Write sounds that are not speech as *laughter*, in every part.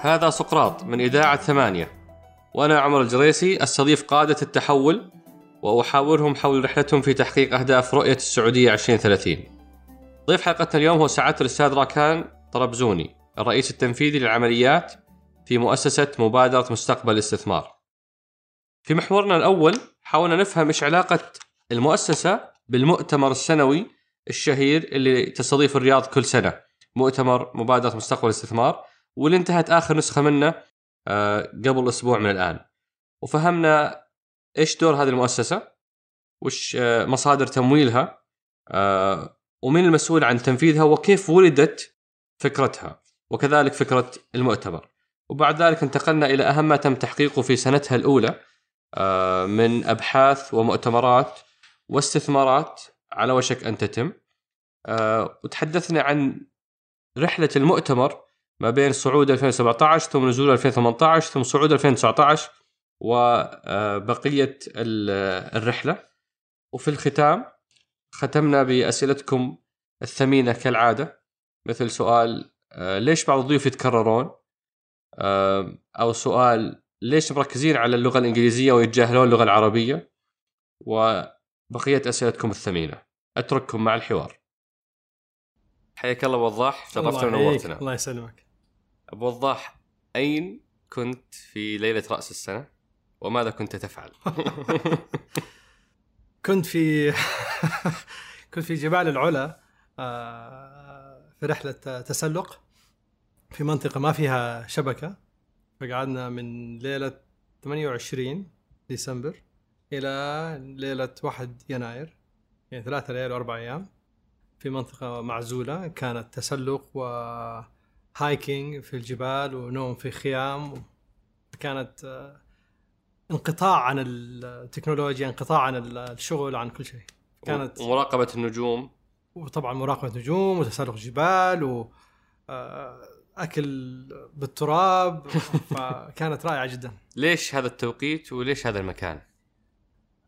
هذا سقراط من إذاعة ثمانية. وأنا عمر الجريسي أستضيف قادة التحول وأحاورهم حول رحلتهم في تحقيق أهداف رؤية السعودية 2030 ضيف حلقتنا اليوم هو سعادة الأستاذ راكان طربزوني الرئيس التنفيذي للعمليات في مؤسسة مبادرة مستقبل الاستثمار. في محورنا الأول حاولنا نفهم إيش علاقة المؤسسة بالمؤتمر السنوي الشهير اللي تستضيف الرياض كل سنة. مؤتمر مبادرة مستقبل الاستثمار واللي انتهت آخر نسخة منه آه، قبل أسبوع من الآن. وفهمنا إيش دور هذه المؤسسة؟ وش آه، مصادر تمويلها؟ آه، ومين المسؤول عن تنفيذها؟ وكيف ولدت فكرتها؟ وكذلك فكرة المؤتمر. وبعد ذلك انتقلنا إلى أهم ما تم تحقيقه في سنتها الأولى من أبحاث ومؤتمرات واستثمارات على وشك أن تتم. وتحدثنا عن رحلة المؤتمر ما بين صعود 2017 ثم نزول 2018 ثم صعود 2019 وبقيه الرحلة. وفي الختام ختمنا بأسئلتكم الثمينة كالعادة مثل سؤال آه، ليش بعض الضيوف يتكررون؟ آه، أو سؤال ليش مركزين على اللغة الإنجليزية ويتجاهلون اللغة العربية؟ وبقية أسئلتكم الثمينة. أترككم مع الحوار. حياك الله وضاح شرفتنا ونورتنا. الله يسلمك. أبو وضاح أين كنت في ليلة رأس السنة؟ وماذا كنت تفعل؟ *laughs* كنت في *laughs* كنت في جبال العلا آه، في رحلة تسلق في منطقة ما فيها شبكة. فقعدنا من ليلة 28 ديسمبر إلى ليلة 1 يناير يعني ثلاثة ليالي وأربع أيام. في منطقة معزولة كانت تسلق و هايكينج في الجبال ونوم في خيام. كانت آه، انقطاع عن التكنولوجيا انقطاع عن الشغل عن كل شيء. كانت ومراقبة النجوم. وطبعا مراقبة نجوم وتسلق جبال و آه، أكل بالتراب. *laughs* فكانت رائعة جدا. ليش هذا التوقيت وليش هذا المكان؟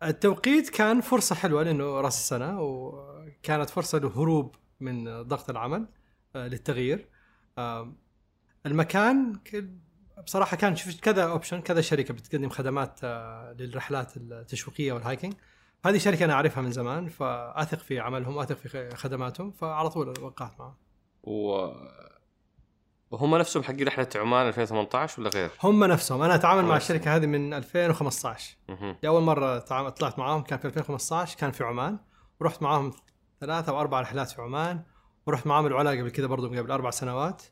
التوقيت كان فرصة حلوة لأنه رأس السنة وكانت فرصة للهروب من ضغط العمل آه، للتغيير المكان بصراحة كان شفت كذا option كذا شركة بتقدم خدمات آه، للرحلات التشويقية وال hiking هذه شركة أنا أعرفها من زمان فأثق في عملهم اثق في خدماتهم فعلى طول وقعت معهم. وهم نفسهم حقين رحلة عمان 2018 ولا غير؟ هم نفسهم. أنا أتعامل مع الشركة هذه من 2015 أول مرة طلعت معاهم كان في 2015 كان في عمان. ورحت معاهم ثلاثة أو أربع رحلات في عمان. ورحت معاهم العلا قبل كذا برضو قبل أربع سنوات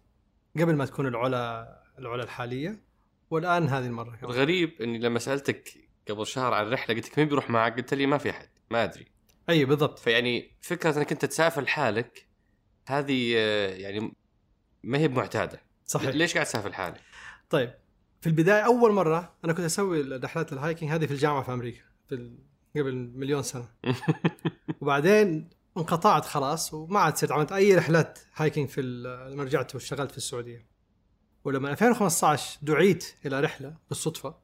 قبل ما تكون العلا العلا الحالية. والآن هذه المرة كمان. الغريب إني لما سألتك قبل شهر عن الرحلة قلت لك مين بيروح معك؟ قلت لي ما في أحد ما أدري. أي بالضبط. فيعني فكرة إنك أنت تسافر لحالك هذه آه، يعني ما هي معتاده صحيح. ليش قاعد تسافر لحالك؟ طيب في البداية أول مرة أنا كنت أسوي رحلات ال hiking هذه في الجامعة في أمريكا في قبل مليون سنة. *laughs* وبعدين انقطعت خلاص وما عاد صرت عملت أي رحلات hiking في لما رجعت واشتغلت في السعودية. ولما 2015 دعيت إلى رحلة بالصدفة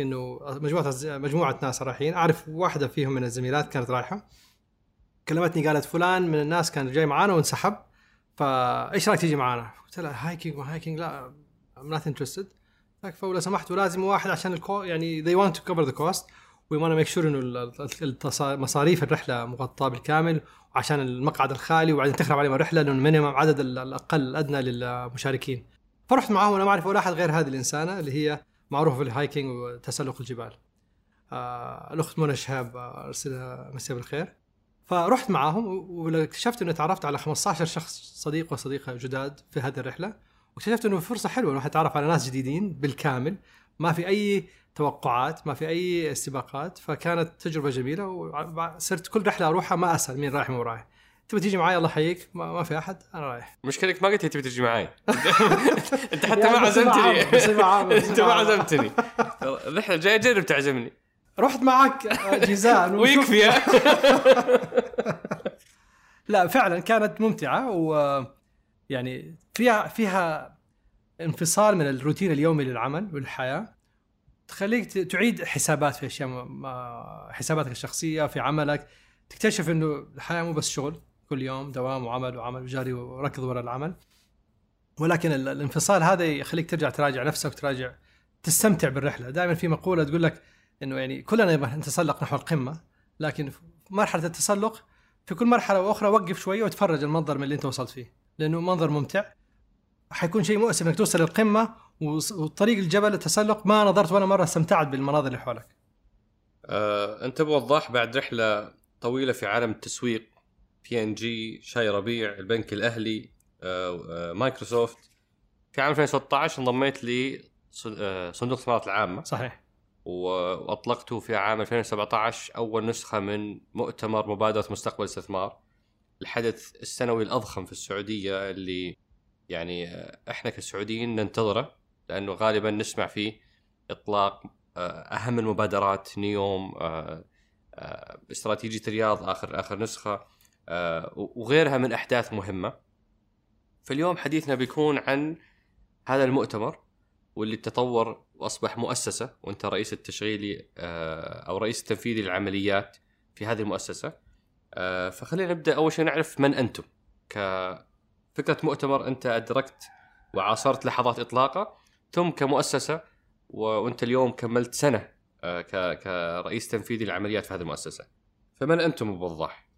إنه مجموعة مجموعة ناس رايحين. أعرف واحدة فيهم من الزميلات كانت رايحة. كلمتني قالت فلان من الناس كان جاي معانا وانسحب. فايش رأيك تيجي معانا؟ قلت لها hiking و hiking لا I'm not interested. فلو سمحت ولازم واحد عشان ال co يعني they want to cover the cost. We want make sure إنه مصاريف الرحلة مغطاة بالكامل وعشان المقعد الخالي وبعدين تخرب عليهم الرحلة لأنه minimum عدد الأقل الأدنى للمشاركين. فرحت معاهم وأنا ما أعرف ولا أحد غير هذه الإنسانة اللي هي معروفة في ال hiking وتسلق الجبال. آه الأخت منى شهاب آه، أرسلها مساء بالخير. فرحت معاهم واكتشفت إني تعرفت على 15 شخص صديق وصديقة جداد في هذه الرحلة واكتشفت إنه فرصة حلوة الواحد يتعرف على ناس جديدين بالكامل. ما في أي توقعات ما في أي استباقات فكانت تجربة جميلة وصرت كل رحلة أروحها ما أسأل مين رايح مين رايح. تبي تيجي معي الله يحييك. ما, ما في أحد أنا رايح. مشكلتك ما قلت تبي تيجي معي *laughs* أنت حتى ما عزمتني. *laughs* أنت ما عزمتني. *laughs* الرحله الجايه جرب تعزمني. رحت معك. جيزان ويكفي. *laughs* لا فعلا كانت ممتعة و يعني فيها فيها انفصال من الروتين اليومي للعمل والحياة. تخليك تعيد حسابات في أشياء حساباتك الشخصية في عملك. تكتشف إنه الحياة مو بس شغل. كل يوم دوام وعمل وعمل وجاري وركض وراء العمل. ولكن ال- الانفصال هذا يخليك ترجع تراجع نفسك وتراجع تستمتع بالرحلة. دائما في مقولة تقول لك إنه يعني كلنا نبغى نتسلق نحو القمة لكن في مرحلة التسلق في كل مرحلة وأخرى وقف شوية وتفرج المنظر من اللي أنت وصلت فيه لأنه منظر ممتع. حيكون شيء مؤسف إنك توصل للقمة وطريق الجبل التسلق ما نظرت ولا مرة استمتعت بالمناظر اللي حولك. آه، أنت بوضاح بعد رحلة طويلة في عالم التسويق بي ان جي شاي ربيع البنك الأهلي آه، آه، مايكروسوفت. في عام 2016 انضميت لصندوق الاستثمارات العامة. صحيح. وأطلقته في عام 2017 أول نسخة من مؤتمر مبادرة مستقبل الاستثمار الحدث السنوي الأضخم في السعودية اللي يعني آه، إحنا كسعوديين ننتظره لأنه غالبا نسمع فيه إطلاق آه، أهم المبادرات نيوم آه، استراتيجية الرياض اخر آخر نسخة وغيرها من أحداث مهمة. فاليوم حديثنا بيكون عن هذا المؤتمر واللي تطور وأصبح مؤسسة وأنت رئيس التشغيلي آه، أو رئيس التنفيذي للعمليات في هذه المؤسسة. آه، فخلينا نبدأ. أول شيء نعرف من أنتم. كفكرة مؤتمر أنت أدركت وعاصرت لحظات إطلاقة. ثم كمؤسسة وأنت اليوم كملت سنة آه، كرئيس تنفيذي للعمليات في هذه المؤسسة. فمن أنتم بوضح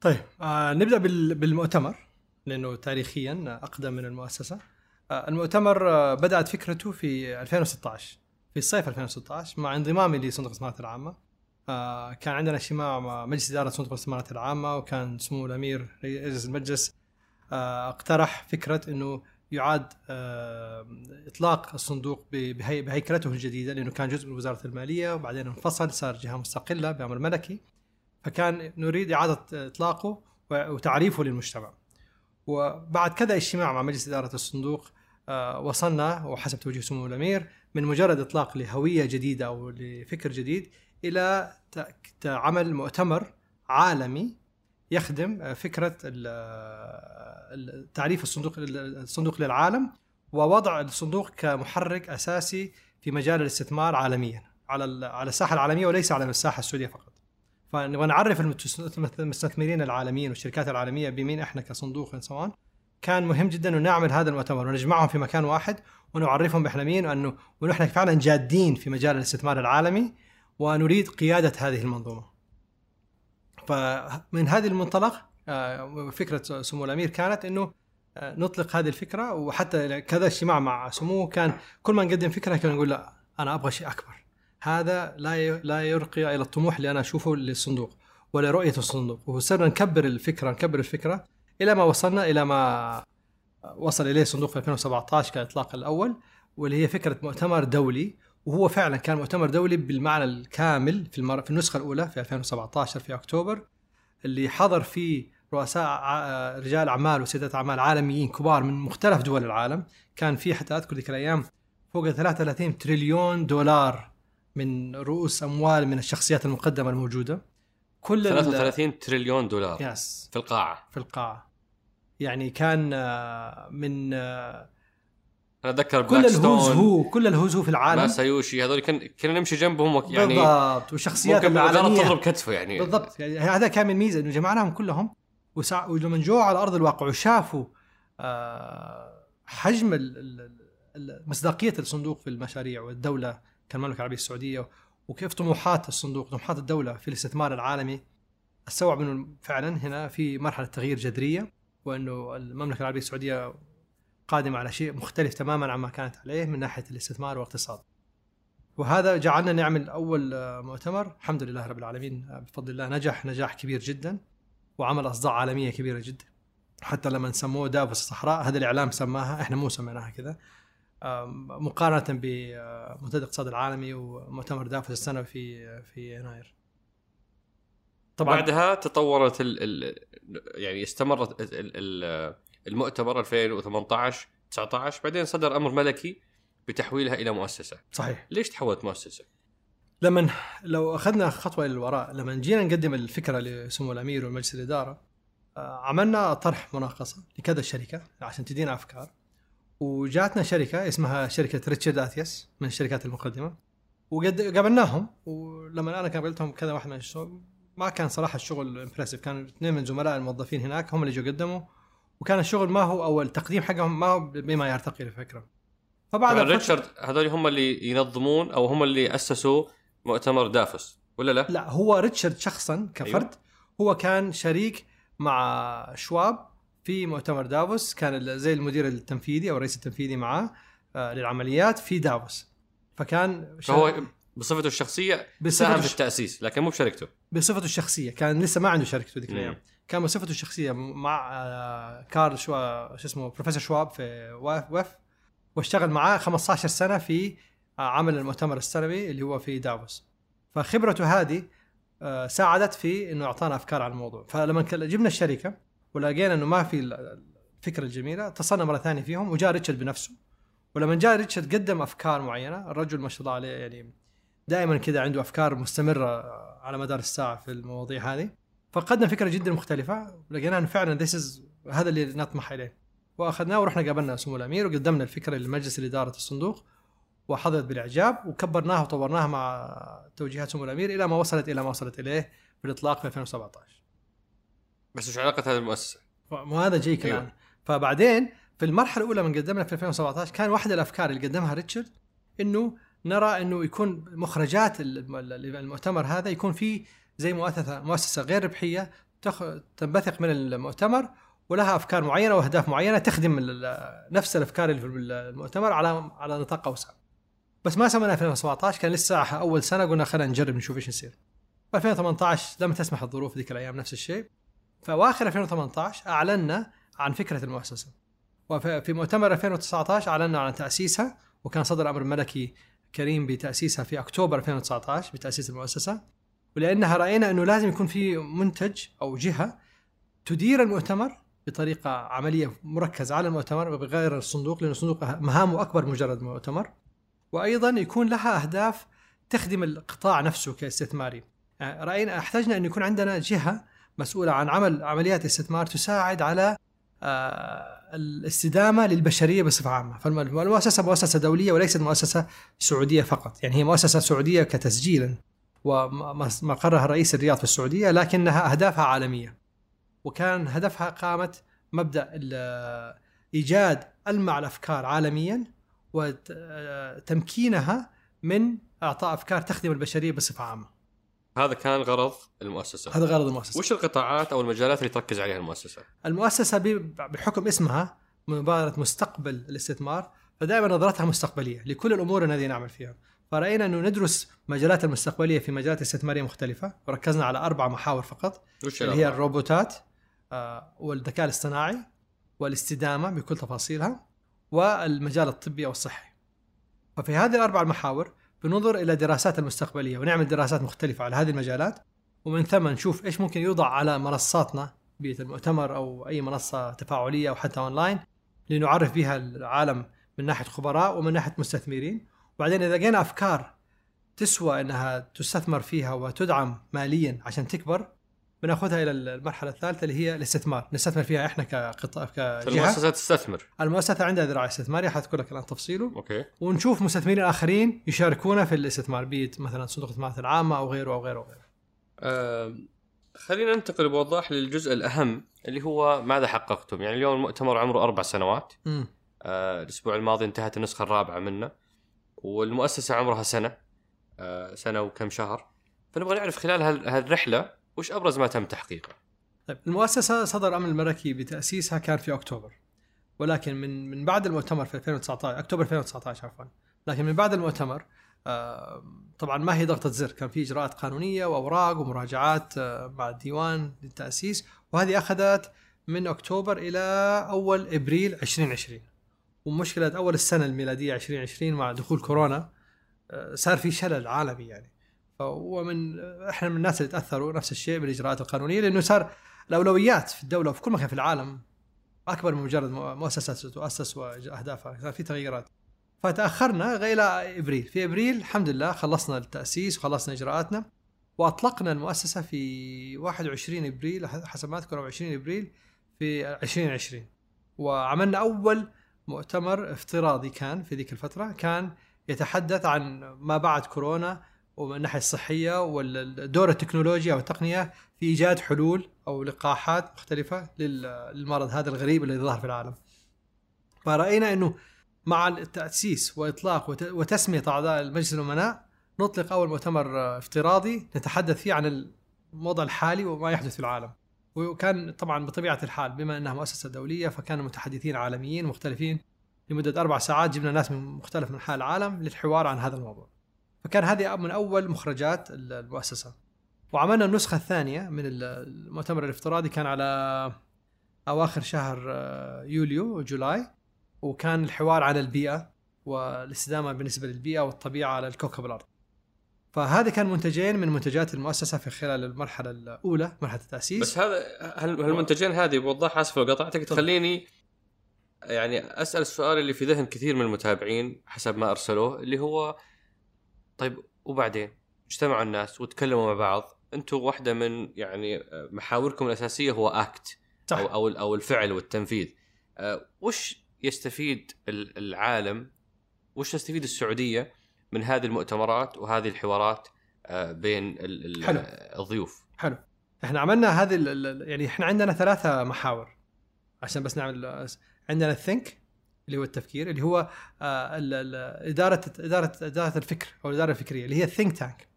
طيب آه نبدأ بال- بالمؤتمر لأنه تاريخيا أقدم من المؤسسة. المؤتمر آه بدأت فكرته في 2016 في الصيف 2016 مع انضمامي لصندوق الاستثمارات العامة. آه كان عندنا اجتماع مع مجلس إدارة صندوق الاستثمارات العامة وكان سمو الأمير رئيس المجلس آه اقترح فكرة إنه يعاد إطلاق الصندوق بهيكلته الجديدة لأنه كان جزء من وزارة المالية وبعدين انفصل صار جهة مستقلة بأمر ملكي. فكان نريد إعادة إطلاقه وتعريفه للمجتمع. وبعد كذا اجتماع مع مجلس إدارة الصندوق وصلنا وحسب توجيه سمو الأمير من مجرد إطلاق لهوية جديدة أو لفكر جديد ت- عمل مؤتمر عالمي يخدم آه، ال- ال- تعريف الصندوق الصندوق للعالم ووضع الصندوق كمحرك أساسي في مجال الاستثمار عالميا على على الساحة العالمية وليس على الساحة السعودية فقط. فنبغى نعرف المتس- المستثمرين العالميين والشركات العالمية بمين إحنا كصندوق سواء كان مهم جدا أنه نعمل هذا المؤتمر ونجمعهم في مكان واحد ونعرفهم إحنا مين وانه ونحن فعلا جادين في مجال الاستثمار العالمي ونريد قيادة هذه المنظومة. فمن هذه المنطلق آه، فكرة سمو الأمير كانت أنه آه، نطلق هذه الفكرة وحتى كذا اجتماع مع سموه كان كل ما نقدم فكرة كان نقول لا أنا أبغى شيء أكبر. هذا لا لا يرقي إلى الطموح اللي أنا أشوفه للصندوق ولا رؤية الصندوق وصرنا نكبر الفكرة نكبر الفكرة إلى ما وصلنا إلى ما وصل إليه الصندوق في 2017 كالاطلاق الأول واللي هي فكرة مؤتمر دولي. وهو فعلا كان مؤتمر دولي بالمعنى الكامل في المر... في النسخة الأولى في 2017 في أكتوبر اللي حضر فيه رؤساء رجال أعمال وسيدات أعمال عالميين كبار من مختلف دول العالم. كان في حتى أذكر ذيك الأيام فوق ال 33 تريليون دولار من رؤوس أموال من الشخصيات المقدمة الموجودة. كل ال- 33 تريليون دولار يس في القاعة. في القاعة. يعني كان آه، من آه، أنا أتذكر كل الهوز هو كل الهوز هو في العالم. ماسايوشي هذول كان كنا نمشي جنبهم يعني بالضبط والشخصيات ممكن العالمية. تضرب كتفه يعني. بالضبط. يعني هذا كان من ميزة إنه جمعناهم كلهم وسع... ولما جو على أرض الواقع وشافوا آه، حجم ال- مصداقية الصندوق في المشاريع والدولة كالمملكه العربية السعودية وكيف طموحات الصندوق طموحات الدولة في الاستثمار العالمي استوعب إنه فعلا هنا في مرحلة تغيير جذرية. وأنه المملكة العربية السعودية قادمة على شيء مختلف تماما عما كانت عليه من ناحية الاستثمار والاقتصاد. وهذا جعلنا نعمل أول مؤتمر الحمد لله رب العالمين بفضل الله نجح نجاح كبير جدا وعمل أصداء عالمية كبيرة جدا. حتى لما سموه دافوس الصحراء هذا الإعلام سماها إحنا مو سميناها كذا. مقارنة بمنتدى الاقتصاد العالمي ومؤتمر دافوس السنوي في في يناير. طبعا. بعدها تطورت ال ال يعني استمرت ال ال المؤتمر 2018 19 بعدين صدر أمر ملكي بتحويلها إلى مؤسسة. صحيح. ليش تحولت مؤسسة؟ لما لو أخذنا خطوة إلى الوراء لما جينا نقدم الفكرة لسمو الأمير ومجلس الإدارة آه، عملنا طرح مناقصة لكذا شركة عشان تدينا أفكار وجاتنا شركة اسمها شركة ريتشارد اثيس من الشركات المقدمة وقد قابلناهم ولما أنا قابلتهم كذا واحد من الشغل ما كان صراحة الشغل impressive كان اثنين من زملاء الموظفين هناك هم اللي جو قدموا وكان الشغل ما هو أو التقديم حقهم ما هو بما يرتقي الفكرة فبعد ريتشارد هذول هم اللي ينظمون أو هم اللي أسسوا مؤتمر دافوس ولا لا؟ لا هو ريتشارد شخصا كفرد أيوه. هو كان شريك مع شواب في مؤتمر دافوس كان زي المدير التنفيذي أو الرئيس التنفيذي معاه آه، للعمليات في دافوس فكان فهو بصفته الشخصية ساهم في التأسيس لكن مو بشركته. بصفته الشخصية كان لسه ما عنده شركته ذيك. الأيام. كان بصفته الشخصية مع آه، كارل شو شو اسمه بروفيسور شواب في واف وف واشتغل معاه 15 سنة في آه، عمل المؤتمر السنوي اللي هو في دافوس. فخبرته هذه آه، ساعدت في إنه أعطانا أفكار عن الموضوع. فلما جبنا الشركة ولقينا إنه ما في ال- الفكرة الجميلة اتصلنا مرة ثانية فيهم وجاء ريتشارد بنفسه. ولما جاء ريتشارد قدم أفكار معينة الرجل ما شاء الله عليه يعني دائما كذا عنده أفكار مستمرة على مدار الساعة في المواضيع هذه فقدم فكرة جدا مختلفة لقينا انه فعلا this is هذا اللي نطمح اليه وأخذناه ورحنا قابلنا سمو الأمير وقدمنا الفكرة لمجلس اداره الصندوق وحظت بالإعجاب وكبرناها وطورناها مع توجيهات سمو الأمير إلى ما وصلت إلى ما وصلت إليه في الإطلاق في 2017 بس وش علاقة هذه المؤسسة؟ وهذا جيك أيوة. الآن فبعدين في المرحلة الأولى من قدمنا في 2017 كان واحدة الأفكار اللي قدمها ريتشارد إنه نرى أنه يكون مخرجات الم- المؤتمر هذا يكون فيه زي مؤسسه مؤسسة غير ربحية. تنبثق من المؤتمر ولها أفكار معينة وأهداف معينة تخدم نفس الأفكار اللي في المؤتمر على على نطاق أوسع. بس ما سوينا 2017 كان لسه أول سنة قلنا خلينا نجرب نشوف إيش يصير. 2018 لم تسمح الظروف ذيك الأيام نفس الشيء. فأواخر 2018 أعلنا عن فكرة المؤسسة. وفي في مؤتمر 2019 أعلنا عن تأسيسها وكان صدر أمر ملكي كريم بتأسيسها في أكتوبر 2019 بتأسيس المؤسسة ولأنها رأينا أنه لازم يكون في منتج أو جهة تدير المؤتمر بطريقة عملية مركزة على المؤتمر بغير الصندوق لأن الصندوق مهامه أكبر مجرد مؤتمر وأيضا يكون لها أهداف تخدم القطاع نفسه كاستثماري. يعني رأينا احتجنا أن يكون عندنا جهة مسؤولة عن عمل عمليات استثمار تساعد على آه، الاستدامة للبشرية بصفة عامة، فالمؤسسه مؤسسة دولية وليست مؤسسة سعودية فقط، يعني هي مؤسسة سعودية كتسجيلا ومقرها الرئيس الرياض في السعودية لكنها أهدافها عالمية. وكان هدفها قامه مبدأ إيجاد المع الافكار عالميا وتمكينها من إعطاء أفكار تخدم البشرية بصفة عامة. هذا كان غرض المؤسسة هذا غرض المؤسسة. وش القطاعات أو المجالات اللي تركز عليها المؤسسة؟ المؤسسة بحكم اسمها مبادرة مستقبل الاستثمار فدائما نظرتها مستقبلية لكل الأمور الذي نعمل فيها فرأينا أنه ندرس مجالات المستقبلية في مجالات استثمارية مختلفة وركزنا على أربع محاور فقط اللي هي؟ الروبوتات آه، والذكاء الاصطناعي والاستدامة بكل تفاصيلها والمجال الطبي أو الصحي. ففي هذه الأربع المحاور بننظر إلى دراسات المستقبلية ونعمل دراسات مختلفة على هذه المجالات. ومن ثم نشوف إيش ممكن يوضع على منصاتنا بيئة المؤتمر أو أي منصة تفاعلية أو حتى أونلاين لنعرف بها العالم من ناحية خبراء ومن ناحية مستثمرين. وبعدين إذا لقينا أفكار تسوى إنها تستثمر فيها وتدعم ماليا عشان تكبر بناخذها إلى المرحلة الثالثة اللي هي الاستثمار. نستثمر فيها إحنا كقطاع كجهه المؤسسه تستثمر. المؤسسه عندها ذراع استثماريه حتقول لك الآن تفصيله. أوكي. ونشوف مستثمرين آخرين يشاركونا في الاستثمار بيت مثلا صندوق الاستثمارات العامة أو غيره أو غيره أو غيره. آه خلينا ننتقل بوضوح للجزء الأهم اللي هو ماذا حققتم؟ يعني اليوم المؤتمر عمره أربع سنوات. آه الأسبوع الماضي انتهت النسخة الرابعة منه. والمؤسسة عمرها سنة. آه سنة وكم شهر. فنبغى نعرف خلال هال- هالرحلة وش أبرز ما تم تحقيقه؟ طيب المؤسسة صدر أمر الملكي بتأسيسها كان في أكتوبر ولكن من من بعد المؤتمر في 2019 أكتوبر 2019 عفوا لكن من بعد المؤتمر طبعا ما هي ضغطة زر كان في إجراءات قانونية وأوراق ومراجعات آه، مع الديوان للتأسيس وهذه أخذت من أكتوبر إلى أول إبريل 2020 ومشكلة أول السنة الميلادية 2020 مع دخول كورونا آه، صار في شلل عالمي يعني. فهو من إحنا من الناس اللي تأثروا نفس الشيء بالإجراءات القانونية لأنه صار الأولويات في الدولة وفي كل مكان في العالم أكبر من مجرد مؤسسات تؤسس وأهدافها. صار في تغيرات فتأخرنا إلى إبريل. في إبريل الحمد لله خلصنا التأسيس وخلصنا إجراءاتنا وأطلقنا المؤسسة في 21 إبريل حسب ما أذكر أو 20 إبريل في 2020 وعملنا أول مؤتمر افتراضي كان في ذيك الفترة كان يتحدث عن ما بعد كورونا ومن الناحيه الصحيه والدور التكنولوجيا والتقنيه في إيجاد حلول أو لقاحات مختلفة للمرض هذا الغريب الذي ظهر في العالم. فرأينا إنه مع التأسيس وإطلاق وتسمية أعضاء المجلس الأمناء نطلق أول مؤتمر افتراضي نتحدث فيه عن الوضع الحالي وما يحدث في العالم. وكان طبعا بطبيعة الحال بما إنها مؤسسة دولية فكانوا متحدثين عالميين مختلفين لمدة أربع ساعات جبنا ناس من مختلف أنحاء العالم للحوار عن هذا الموضوع. فكان هذه من أول مخرجات المؤسسة. وعملنا النسخة الثانية من المؤتمر الافتراضي كان على أواخر شهر آه، يوليو وجولاي وكان الحوار عن البيئة والاستدامة بالنسبة للبيئة والطبيعة على الكوكب الأرض. فهذا كان منتجين من منتجات المؤسسة في خلال المرحلة الأولى مرحلة التأسيس بس هذا هالمنتجين هذه بوضح اسف لو قطعتك تخليني يعني أسأل السؤال اللي في ذهن كثير من المتابعين حسب ما أرسلوه اللي هو طيب وبعدين؟ اجتمعوا الناس وتكلموا مع بعض. أنتم واحدة من يعني محاوركم الأساسية هو اكت صح. أو أو أو الفعل والتنفيذ. أه وش يستفيد العالم؟ وش تستفيد السعودية من هذه المؤتمرات وهذه الحوارات أه بين حلو. الضيوف؟ حلو. إحنا عملنا هذه يعني إحنا عندنا ثلاثة محاور. عشان بس نعمل عندنا الثينك اللي هو التفكير اللي هو آه، إدارة إدارة إدارة الفكر أو الإدارة الفكرية اللي هي الثينك تانك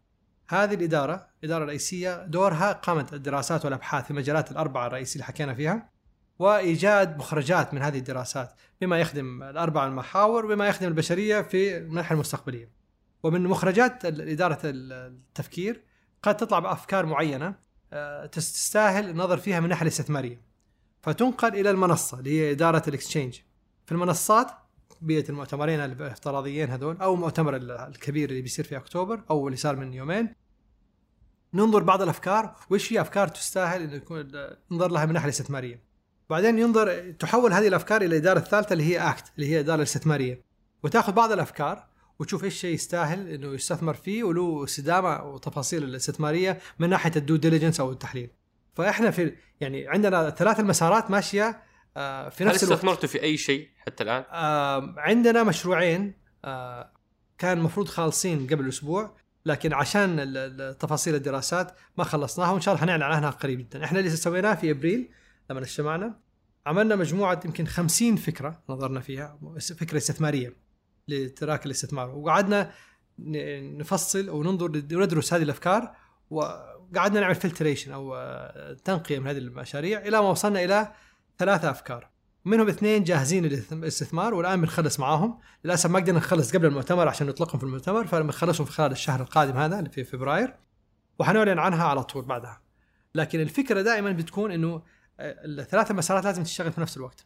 هذه الإدارة الإدارة الرئيسية دورها قامت الدراسات والأبحاث في المجالات الأربعة الرئيسيه اللي حكينا فيها وإيجاد مخرجات من هذه الدراسات بما يخدم الاربع المحاور وبما يخدم البشرية في الناحية المستقبلية. ومن مخرجات إدارة التفكير قد تطلع بأفكار معينة آه، تستاهل النظر فيها من الناحيه الاستثمارية. فتنقل إلى المنصة اللي هي إدارة الإكسشينج. في المنصات بيئة المؤتمرين الافتراضيين هذول أو المؤتمر الكبير اللي بيصير في أكتوبر أو اللي صار من يومين. ننظر بعض الأفكار وش هي أفكار تستاهل انه يكون ننظر لها من الناحيه الاستثمارية. بعدين ينظر تحول هذه الأفكار إلى الاداره الثالثه اللي هي act اللي هي الاداره الاستثمارية. وتأخذ بعض الأفكار وتشوف إيش شيء يستاهل إنه يستثمر فيه وله استدامة وتفاصيل الاستثمارية من ناحية ال due diligence أو التحليل. فإحنا في يعني عندنا ثلاث المسارات ماشية آه، في نفس هل استثمرتوا في أي شيء حتى الآن؟ آه عندنا مشروعين آه كان المفروض خالصين قبل أسبوع لكن عشان تفاصيل الدراسات ما خلصناها وإن شاء الله حنعلن عنها قريب جدا إحنا اللي سويناه في أبريل لما اجتمعنا عملنا مجموعة يمكن 50 فكرة نظرنا فيها فكرة استثمارية ل track الاستثمار وقعدنا نفصل وننظر وندرس هذه الأفكار وقعدنا نعمل filtration أو آه، تنقية من هذه المشاريع إلى ما وصلنا إلى ثلاثة أفكار. منهم اثنين جاهزين للاستثمار والآن بنخلص معاهم. للأسف ما قدرنا نخلص قبل المؤتمر عشان نطلقهم في المؤتمر فبنخلصهم في خلال الشهر القادم هذا اللي في فبراير وحنعلن عنها على طول بعدها. لكن الفكرة دائما بتكون إنه آه، الثلاثة مسارات لازم تشتغل في نفس الوقت.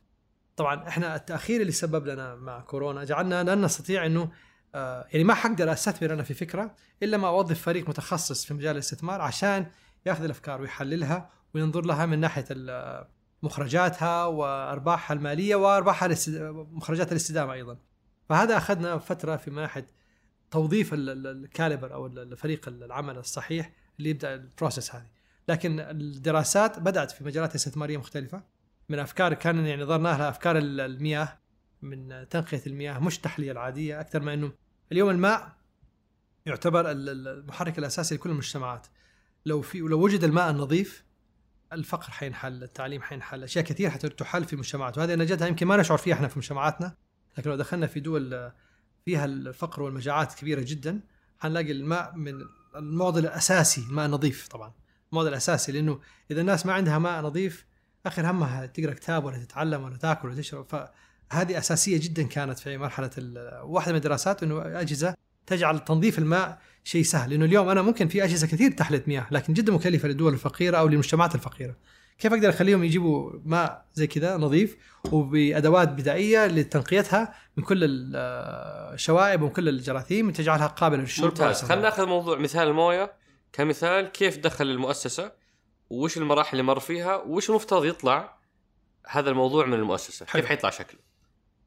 طبعا إحنا التأخير اللي سبب لنا مع كورونا جعلنا لن نستطيع إنه آه، يعني ما حقدر أستثمر أنا في فكرة إلا ما أوظف فريق متخصص في مجال الاستثمار عشان يأخذ الأفكار ويحللها وينظر لها من ناحية مخرجاتها وأرباحها المالية وأرباحها مخرجات الاستدامة أيضا. فهذا أخذنا فترة في ناحيه توظيف ال caliber أو الفريق العمل الصحيح اللي يبدأ ال process هذه. لكن الدراسات بدأت في مجالات استثمارية مختلفة من أفكار كان يعني نظرنا لها أفكار المياه من تنقية المياه مش التحليه العادية أكثر ما إنه اليوم الماء يعتبر المحرك الأساسي لكل المجتمعات. لو في لو وجد الماء النظيف الفقر حينحل التعليم حينحل أشياء كثير حتحل في المجتمعات وهذه نجاتها يمكن ما نشعر فيها إحنا في مجتمعاتنا لكن لو دخلنا في دول فيها الفقر والمجاعات كبيرة جدا حنلاقي الماء من المعضل الأساسي الماء النظيف طبعا المعضل الأساسي لأنه إذا الناس ما عندها ماء نظيف آخر همها تقرأ كتاب ولا تتعلم ولا تأكل ولا تشرب فهذه أساسية جدا كانت في مرحلة واحدة من الدراسات إنه أجهزة تجعل تنظيف الماء شيء سهل. لأنه اليوم أنا ممكن في أجهزة كثير تحليه مياه لكن جدا مكلفة للدول الفقيرة أو للمجتمعات الفقيرة. كيف أقدر أخليهم يجيبوا ماء زي كذا نظيف وبأدوات بدائية لتنقيتها من كل الشوائب ومن كل الجراثيم تجعلها قابلة للشرب ممتاز. خلينا ناخذ موضوع مثال الموية. كمثال كيف دخل المؤسسة؟ وش المراحل اللي مر فيها؟ وش المفترض يطلع هذا الموضوع من المؤسسة؟ حلو. كيف حيطلع شكله؟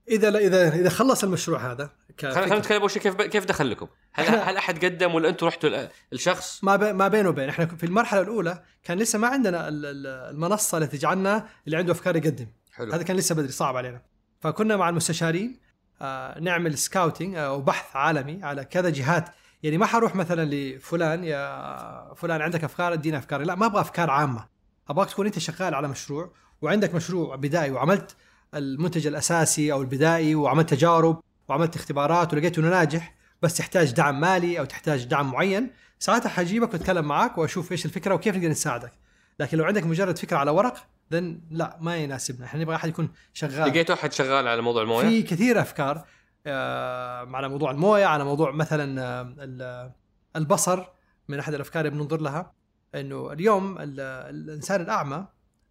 إذا إذا إذا خلص المشروع هذا خلينا نتكلم أول شيء كيف كيف دخل لكم؟ هل هل أحد قدم ولا أنتم رحتوا الشخص؟ ما ما بين وبين. إحنا في المرحلة الأولى كان لسه ما عندنا المنصة التي تجعلنا اللي عنده أفكار يقدم. حلو. هذا كان لسه بدري صعب علينا. فكنا مع المستشارين آه نعمل سكاوتنج أو آه بحث عالمي على كذا جهات. يعني ما حروح مثلا لفلان يا فلان عندك أفكار ادينا افكار لا ما أبغى أفكار عامة. أبغاك تكون أنت شغال على مشروع وعندك مشروع بدائي وعملت المنتج الأساسي أو البدائي وعملت تجارب وعملت اختبارات ولقيت إنه ناجح بس تحتاج دعم مالي أو تحتاج دعم معين. ساعتها حجيبك وأتكلم معك وأشوف إيش الفكرة وكيف نقدر نساعدك. لكن لو عندك مجرد فكرة على ورق ذن لا ما يناسبنا. إحنا نبغى أحد يكون شغال. لقيت واحد شغال على موضوع الموية؟ في كثير أفكار آه، على موضوع الموية على موضوع مثلا آه، ال- البصر من أحد الأفكار اللي بننظر لها. إنه اليوم ال- الإنسان الأعمى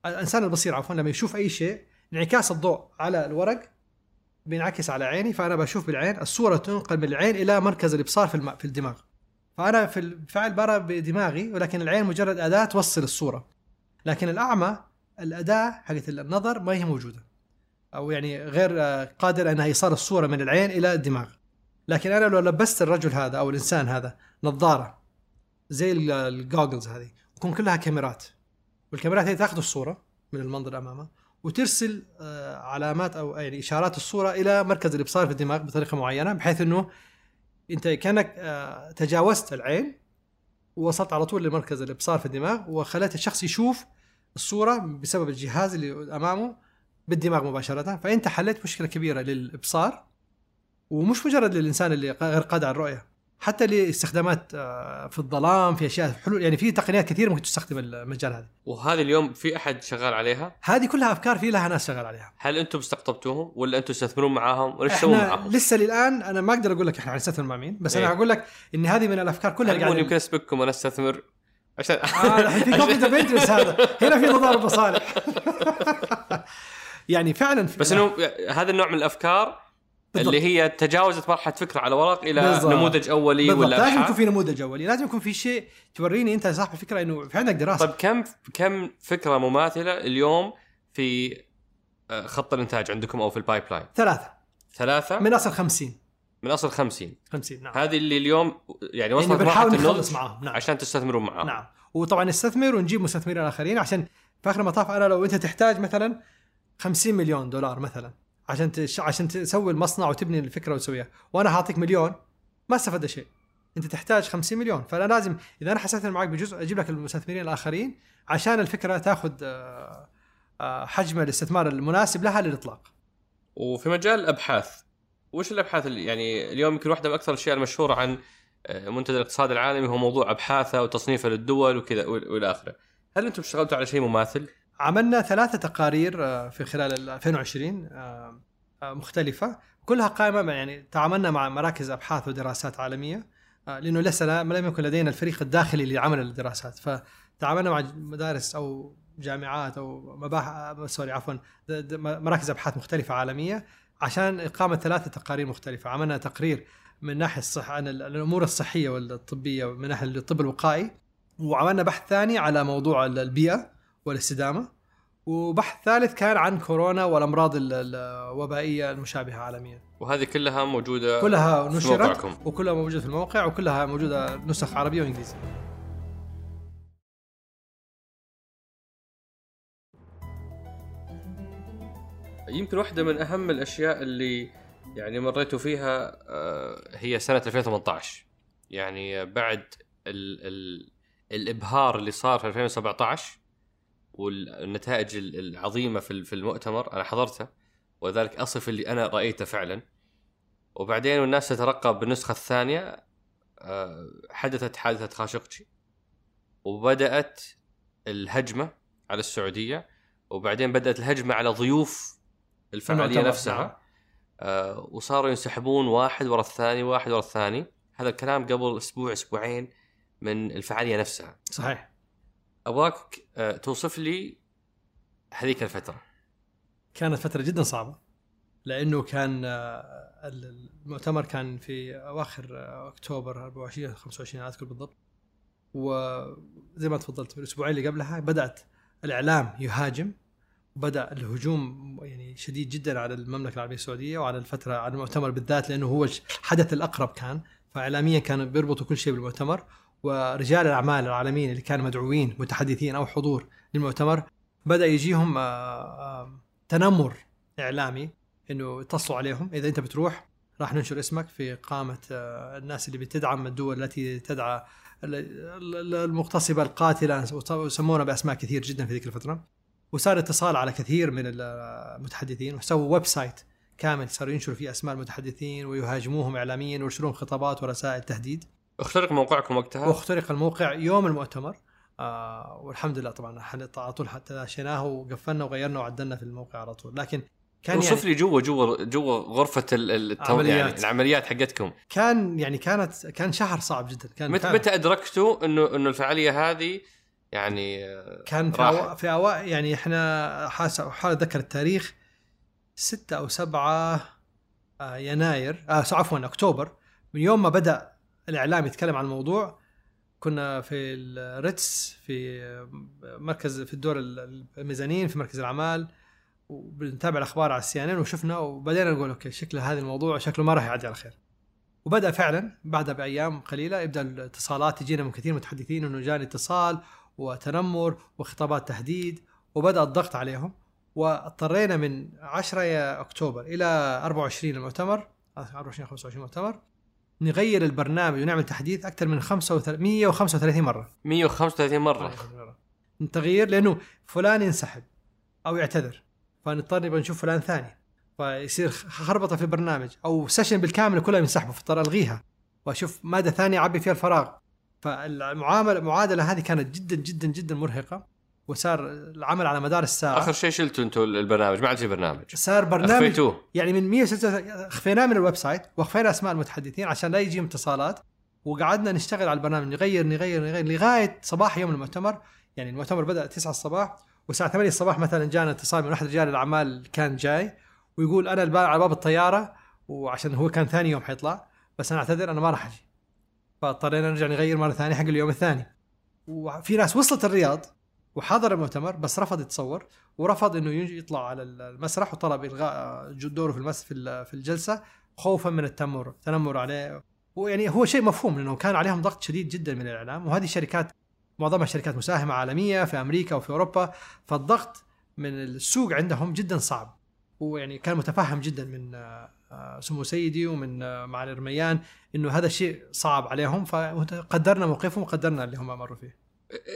الإنسان البصير عفوا لما يشوف أي شيء انعكاس الضوء على الورق بينعكس على عيني فأنا بشوف بالعين الصورة تنقل من العين إلى مركز الإبصار في في الدماغ. فأنا في الفعل برى بدماغي ولكن العين مجرد أداة توصل الصورة. لكن الأعمى الأداة حقت النظر ما هي موجودة. أو يعني غير آه، قادر أنها ايصال الصورة من العين إلى الدماغ. لكن أنا لو لبست الرجل هذا أو الإنسان هذا نظارة زي ال- الجوجلز هذه تكون كلها كاميرات. والكاميرات هذه تأخذ الصورة من المنظر أمامه. وترسل آه، علامات أو يعني إشارات الصورة إلى مركز الإبصار في الدماغ بطريقة معينة بحيث إنه أنت كأنك آه، تجاوزت العين ووصلت على طول لمركز الإبصار في الدماغ وخليت الشخص يشوف الصورة بسبب الجهاز اللي أمامه بالدماغ مباشرة. فأنت حليت مشكلة كبيرة للإبصار ومش مجرد للإنسان اللي غير قادر على الرؤية. حتى لاستخدامات آه، في الظلام في أشياء حلول يعني في تقنيات كثير ممكن تستخدم المجال هذا. وهذه اليوم في أحد شغال عليها؟ هذه كلها أفكار في لها ناس شغال عليها. هل أنتم استقطبتوهم ولا أنتم تستثمرون معاهم ولا إيش تسوون معاهم؟ لسه للآن أنا ما أقدر أقول لك إحنا حنستثمر مع مين بس إيه. أنا أقول لك إن هذه من الأفكار كلها العموم يمكن أسبقكم وأنا أستثمر. عشان آه في كونفليكت هذا. هنا في تضارب مصالح *laughs* يعني فعلا في بس إنه هذا النوع من الأفكار بالضبط. اللي هي تجاوزت مرحلة فكرة على ورق إلى بالضبط. نموذج أولي بالضبط. ولا لازم يكون في نموذج أولي. لازم يكون في شيء توريني أنت صاحب الفكرة إنه في عندك دراسة. طيب كم كم فكرة مماثلة اليوم في آه، خط الإنتاج عندكم أو في ال pipeline؟ ثلاثة. ثلاثة؟ من, أصل 50 من أصل 50 50 نعم. هذه اللي اليوم يعني يعني وصلت بنحاول مرحلة نخلص معاهم نعم. عشان تستثمرون معاهم. نعم. وطبعا نستثمر ونجيب مستثمرين آخرين عشان في آخر المطاف أنا لو أنت تحتاج مثلا 50 مليون دولار مثلا. عشان تش... عشان تسوي المصنع وتبني الفكرة وتسويها وأنا حاعطيك مليون ما استفدت شيء أنت تحتاج 50 مليون فأنا لازم إذا أنا حستثمر معك بجزء أجيب لك المستثمرين الآخرين عشان الفكرة تأخذ آه، آه، حجم الاستثمار المناسب لها للإطلاق وفي مجال الأبحاث وش الأبحاث اللي يعني اليوم يمكن واحدة من أكثر الأشياء المشهورة عن آه، منتدى الاقتصاد العالمي هو موضوع أبحاثه وتصنيفه للدول وكذا وإلى آخره. هل أنتم اشتغلتوا على شيء مماثل؟ عملنا ثلاثة تقارير آه، في خلال ال 2020 آه، آه، مختلفة كلها قائمة يعني تعاملنا مع مراكز أبحاث ودراسات عالمية لأنه لسه لم يكن لدينا الفريق الداخلي لعمل الدراسات. فتعاملنا مع مدارس أو جامعات أو مباح سوري عفوا مراكز أبحاث مختلفة عالمية عشان إقامة ثلاثة تقارير مختلفة. عملنا تقرير من ناحية الصحة عن ال- الأمور الصحية والطبية من ناحية الطب الوقائي وعملنا بحث ثاني على موضوع ال- البيئة. والاستدامة. وبحث ثالث كان عن كورونا والأمراض ال- الوبائية المشابهة عالميا. وهذه كلها موجودة كلها في نشرت موقعكم. وكلها موجودة في الموقع وكلها موجودة نسخ عربية وإنجليزية. يمكن واحدة من أهم الأشياء اللي يعني مريتوا فيها آه، هي سنة 2018 يعني بعد ال ال الإبهار اللي صار في 2017 والنتائج ال- العظيمة في ال- في المؤتمر أنا حضرته وذلك أصف اللي أنا رأيته فعلا. وبعدين والناس تترقب بالنسخة الثانية آه، حدثت حادثة خاشقجي وبدأت الهجمة على السعودية وبعدين بدأت الهجمة على ضيوف الفعالية نفسها. نعم. آه وصاروا ينسحبون واحد ورا الثاني واحد ورا الثاني. هذا الكلام قبل أسبوع أسبوعين من الفعالية نفسها. صحيح. أبغاك آه توصف لي هذيك الفترة. كانت فترة جدا صعبة لأنه كان آه، المؤتمر كان في أواخر آه، أكتوبر 24 25 لا أذكر بالضبط. وزي ما تفضلت في الأسبوعين اللي قبلها بدأت الإعلام يهاجم بدأ الهجوم يعني شديد جدا على المملكة العربية السعودية وعلى الفترة على المؤتمر بالذات لأنه هو الحدث الأقرب كان. فاعلاميا كانوا بيربطوا كل شيء بالمؤتمر. ورجال الأعمال العالميين اللي كانوا مدعوين متحدثين أو حضور للمؤتمر بدأ يجيهم آه، آه، تنمر إعلامي إنه يتصلوا عليهم. إذا أنت بتروح راح ننشر اسمك في قائمه آه، الناس اللي بتدعم الدول التي تدعى ال- ال- المغتصبة القاتلة وسمونا بأسماء كثير جدا في ذيك الفترة. وصار اتصال على كثير من المتحدثين وسووا website كامل صاروا ينشروا فيه أسماء المتحدثين ويهاجموهم اعلاميا ويرسلون خطابات ورسائل تهديد. اخترق موقعكم وقتها؟ واخترق الموقع يوم المؤتمر. آه والحمد لله طبعا على طول حتى تلاشيناه وقفلنا وغيرنا وعدلنا في الموقع على طول. لكن كان وصف يعني لي جوا جوا جوا غرفة ال- ال- التو... يعني عمليات. العمليات حقتكم. كان يعني كانت كان شهر صعب جدا. كان متى متى أدركتوا انه إنه الفعالية هذه يعني آه، كان في. أو... في أوائل يعني إحنا حاس- حاول أتذكر التاريخ. 6 أو 7 آه، يناير آه عفوا أكتوبر. من يوم ما بدأ الإعلام يتكلم عن الموضوع. كنا في الريتس في مركز في الدور الميزانين في مركز الأعمال وبنتابع الأخبار على السي إن إن وشفنا وبدينا نقول okay شكل هذا الموضوع شكله ما راح يعدي على خير وبدأ فعلا بعدها بأيام قليلة يبدأ الاتصالات تجينا من كثير متحدثين إنه جاني اتصال وتنمر وخطابات تهديد وبدأ الضغط عليهم. واضطرينا من 10 يا أكتوبر إلى 24 المؤتمر 24 25 مؤتمر. نغير البرنامج ونعمل تحديث أكثر من 35 135 مرة. 135 مرة. تغيير لأنه فلان ينسحب أو يعتذر فنضطر نبغى نشوف فلان ثاني. فيصير خربطة في البرنامج أو session بالكامل كلها ينسحبوا فاضطر ألغيها. وأشوف مادة ثانية اعبي فيها الفراغ. فالمعامله المعادلة هذه كانت جدا جدا جدا مرهقة. وصار العمل على مدار الساعة آخر شيء شلتوا أنتم البرنامج؟ ما عاد في برنامج. صار برنامج اخفيتوه يعني من 136 اخفيناه من ال website واخفينا أسماء المتحدثين عشان لا يجيهم اتصالات وقعدنا نشتغل على البرنامج نغير نغير نغير لغاية صباح يوم المؤتمر. يعني المؤتمر بدأ 9 الصباح والساعة 8 الصباح مثلا جانا اتصال من احد رجال الأعمال كان جاي ويقول أنا على باب الطيارة وعشان هو كان ثاني يوم حيطلع بس أنا أعتذر أنا ما راح أجي. فاضطرينا نرجع نغير مرة ثانية حق اليوم الثاني. وفي ناس وصلت الرياض وحضر المؤتمر بس رفض يتصور ورفض إنه يطلع على المسرح وطلب إلغاء دوره في المس في ال- في الجلسة خوفا من التنمر التنمر عليه ويعني هو شيء مفهوم لأنه كان عليهم ضغط شديد جدا من الإعلام وهذه شركات معظمها شركات مساهمة عالمية في أمريكا وفي أوروبا فالضغط من السوق عندهم جدا صعب ويعني كان متفهم جدا من آه، آه، سمو سيدي ومن آه، معالي الرميان إنه هذا الشيء صعب عليهم فقدرنا موقفهم وقدرنا اللي هم مروا فيه.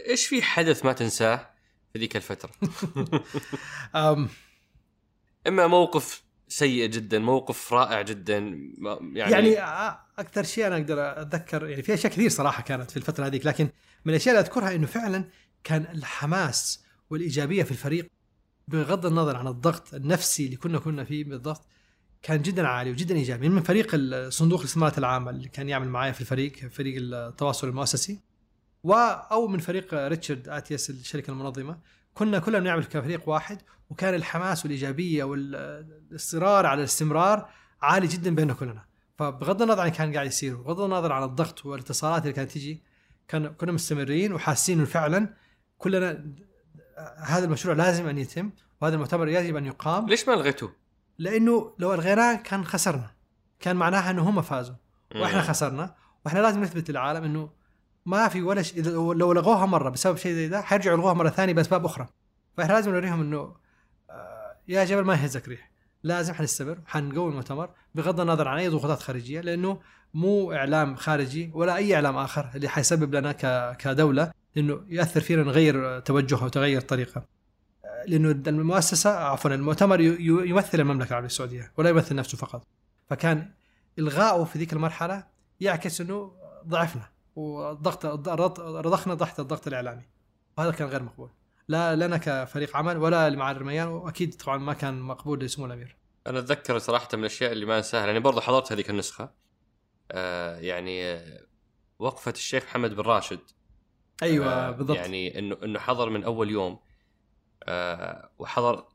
إيش في حدث ما تنساه في ذيك الفترة؟ *laughs* إما موقف سيء جدا موقف رائع جدا يعني, يعني, يعني أكثر شيء أنا أقدر أتذكر يعني في أشياء كثير صراحة كانت في الفترة هذيك لكن من الأشياء اللي أذكرها إنه فعلا كان الحماس والإيجابية في الفريق بغض النظر عن الضغط النفسي اللي كنا كنا فيه بالضغط كان جدا عالي وجدا إيجابي. من فريق صندوق الاستثمارات العامه اللي كان يعمل معايا في الفريق فريق التواصل المؤسسي. و أو من فريق ريتشارد اتيس الشركة المنظمة. كنا كلنا بنعمل كفريق واحد وكان الحماس والإيجابية والإصرار على الاستمرار عالي جدا بيننا كلنا. فبغض النظر عن كان قاعد يصير وبغض النظر عن الضغط والاتصالات اللي كانت تجي كان كنا مستمرين وحاسين إنه فعلا كلنا هذا المشروع لازم أن يتم وهذا المؤتمر يجب أن يقام. ليش ما لغيتوه؟ لأنه لو الغيناه كان خسرنا. كان معناها إنه هم فازوا. وإحنا خسرنا. وإحنا لازم نثبت للعالم إنه ما في ولا شيء. لو لغوها مرة بسبب شيء زي ده حيرجعوا يلغوها مرة ثانية بأسباب أخرى. فإحنا لازم نوريهم إنه آه، يا جبل ما يهزك ريح. لازم حنستمر حنقوي المؤتمر بغض النظر عن أي ضغوطات خارجية لأنه مو إعلام خارجي ولا أي إعلام آخر اللي حيسبب لنا كدولة إنه يأثر فينا نغير توجهها وتغير طريقة. آه، لأنه المؤسسة عفوا المؤتمر يمثل المملكة العربية السعودية ولا يمثل نفسه فقط. فكان الغائه في ذيك المرحلة يعكس إنه ضعفنا. والضغط الضغط- رضخنا تحت الضغط الإعلامي. وهذا كان غير مقبول. لا لنا كفريق عمل ولا لمعالي الرميان وأكيد طبعا ما كان مقبول لسمو الأمير. أنا أتذكر صراحة من الأشياء اللي ما أنساها لأني برضه حضرت هذيك النسخة. آه يعني آه، وقفة الشيخ محمد بن راشد. أيوه آه، بالضبط. يعني إنه إنه حضر من أول يوم. آه وحضر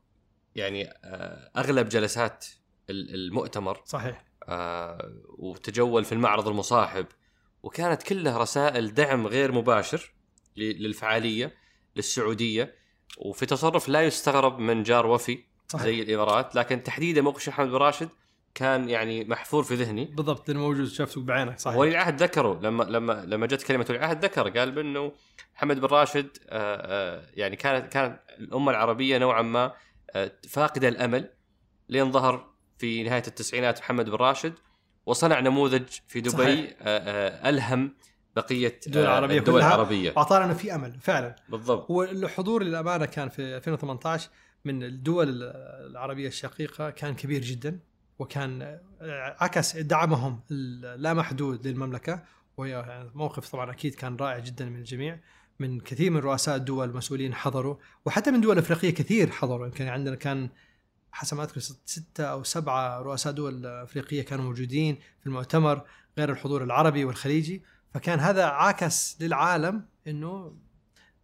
يعني آه أغلب جلسات ال- المؤتمر. صحيح. آه وتجول في المعرض المصاحب. وكانت كلها رسائل دعم غير مباشر للفعالية للسعودية وفي تصرف لا يستغرب من جار وفي صحيح. زي الإمارات لكن تحديدا موقف الشيخ محمد بن راشد كان يعني محفور في ذهني. بالضبط لأنه موجود شفته بعينك صحيح. ولي العهد ذكروا لما لما لما جت كلمة ولي العهد ذكر قال بأنه محمد بن راشد آه، آه، يعني كانت كانت الأمة العربية نوعا ما آه، فاقدة الأمل. لين ظهر في نهاية التسعينات محمد بن راشد وصنع نموذج في دبي صحيح. آه، آه، ألهم بقية الدول آه، الدول كلها. العربية واعطانا انه في أمل فعلا بالضبط والحضور للأمانة كان في 2018 من الدول العربية الشقيقة كان كبير جدا وكان عكس دعمهم اللامحدود للمملكة وهي يعني موقف طبعا أكيد كان رائع جدا من الجميع من كثير من رؤساء الدول المسؤولين حضروا وحتى من دول أفريقية كثير حضروا يمكن عندنا كان حسب ما اذكر ست- ستة أو سبعة رؤساء دول أفريقية كانوا موجودين في المؤتمر غير الحضور العربي والخليجي. فكان هذا عاكس للعالم إنه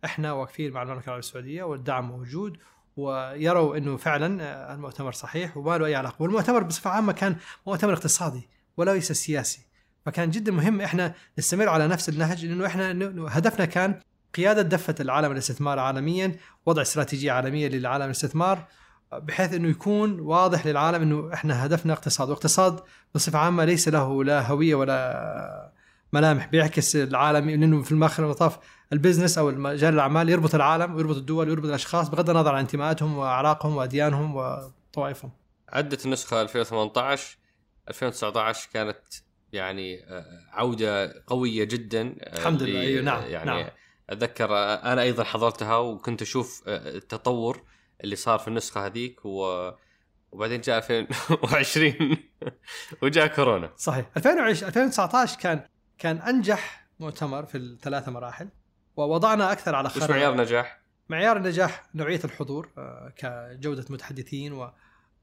إحنا واقفين مع المملكة العربية السعودية والدعم موجود ويروا إنه فعلا المؤتمر صحيح وما له أي علاقة. والمؤتمر بصفة عامة كان مؤتمر اقتصادي وليس سياسي. فكان جدا مهم إحنا نستمر على نفس النهج لأنه إحنا هدفنا كان قيادة دفة العالم الاستثمار عالميا وضع استراتيجية عالمية للعالم الاستثمار بحيث إنه يكون واضح للعالم إنه إحنا هدفنا اقتصاد واقتصاد بصفة عامة ليس له لا هوية ولا ملامح بيعكس العالم لأنه في الآخر المطاف البزنس أو مجال الأعمال يربط العالم ويربط الدول ويربط الأشخاص بغض النظر عن انتماءاتهم وأعراقهم وأديانهم وطوائفهم. عدت النسخة 2018 2019 كانت يعني آه، عودة قوية جدا آه، الحمد لله، أيوة، نعم، يعني نعم. أتذكر آه، أنا أيضا حضرتها وكنت أشوف التطور اللي صار في النسخة هذيك و وبعدين جاء 2020 *laughs* وجاء كورونا. صحيح. 2020 2019 كان كان أنجح مؤتمر في الثلاث مراحل ووضعنا أكثر على خارطة- معيار نجاح؟ معيار النجاح نوعية الحضور آه، كجودة متحدثين و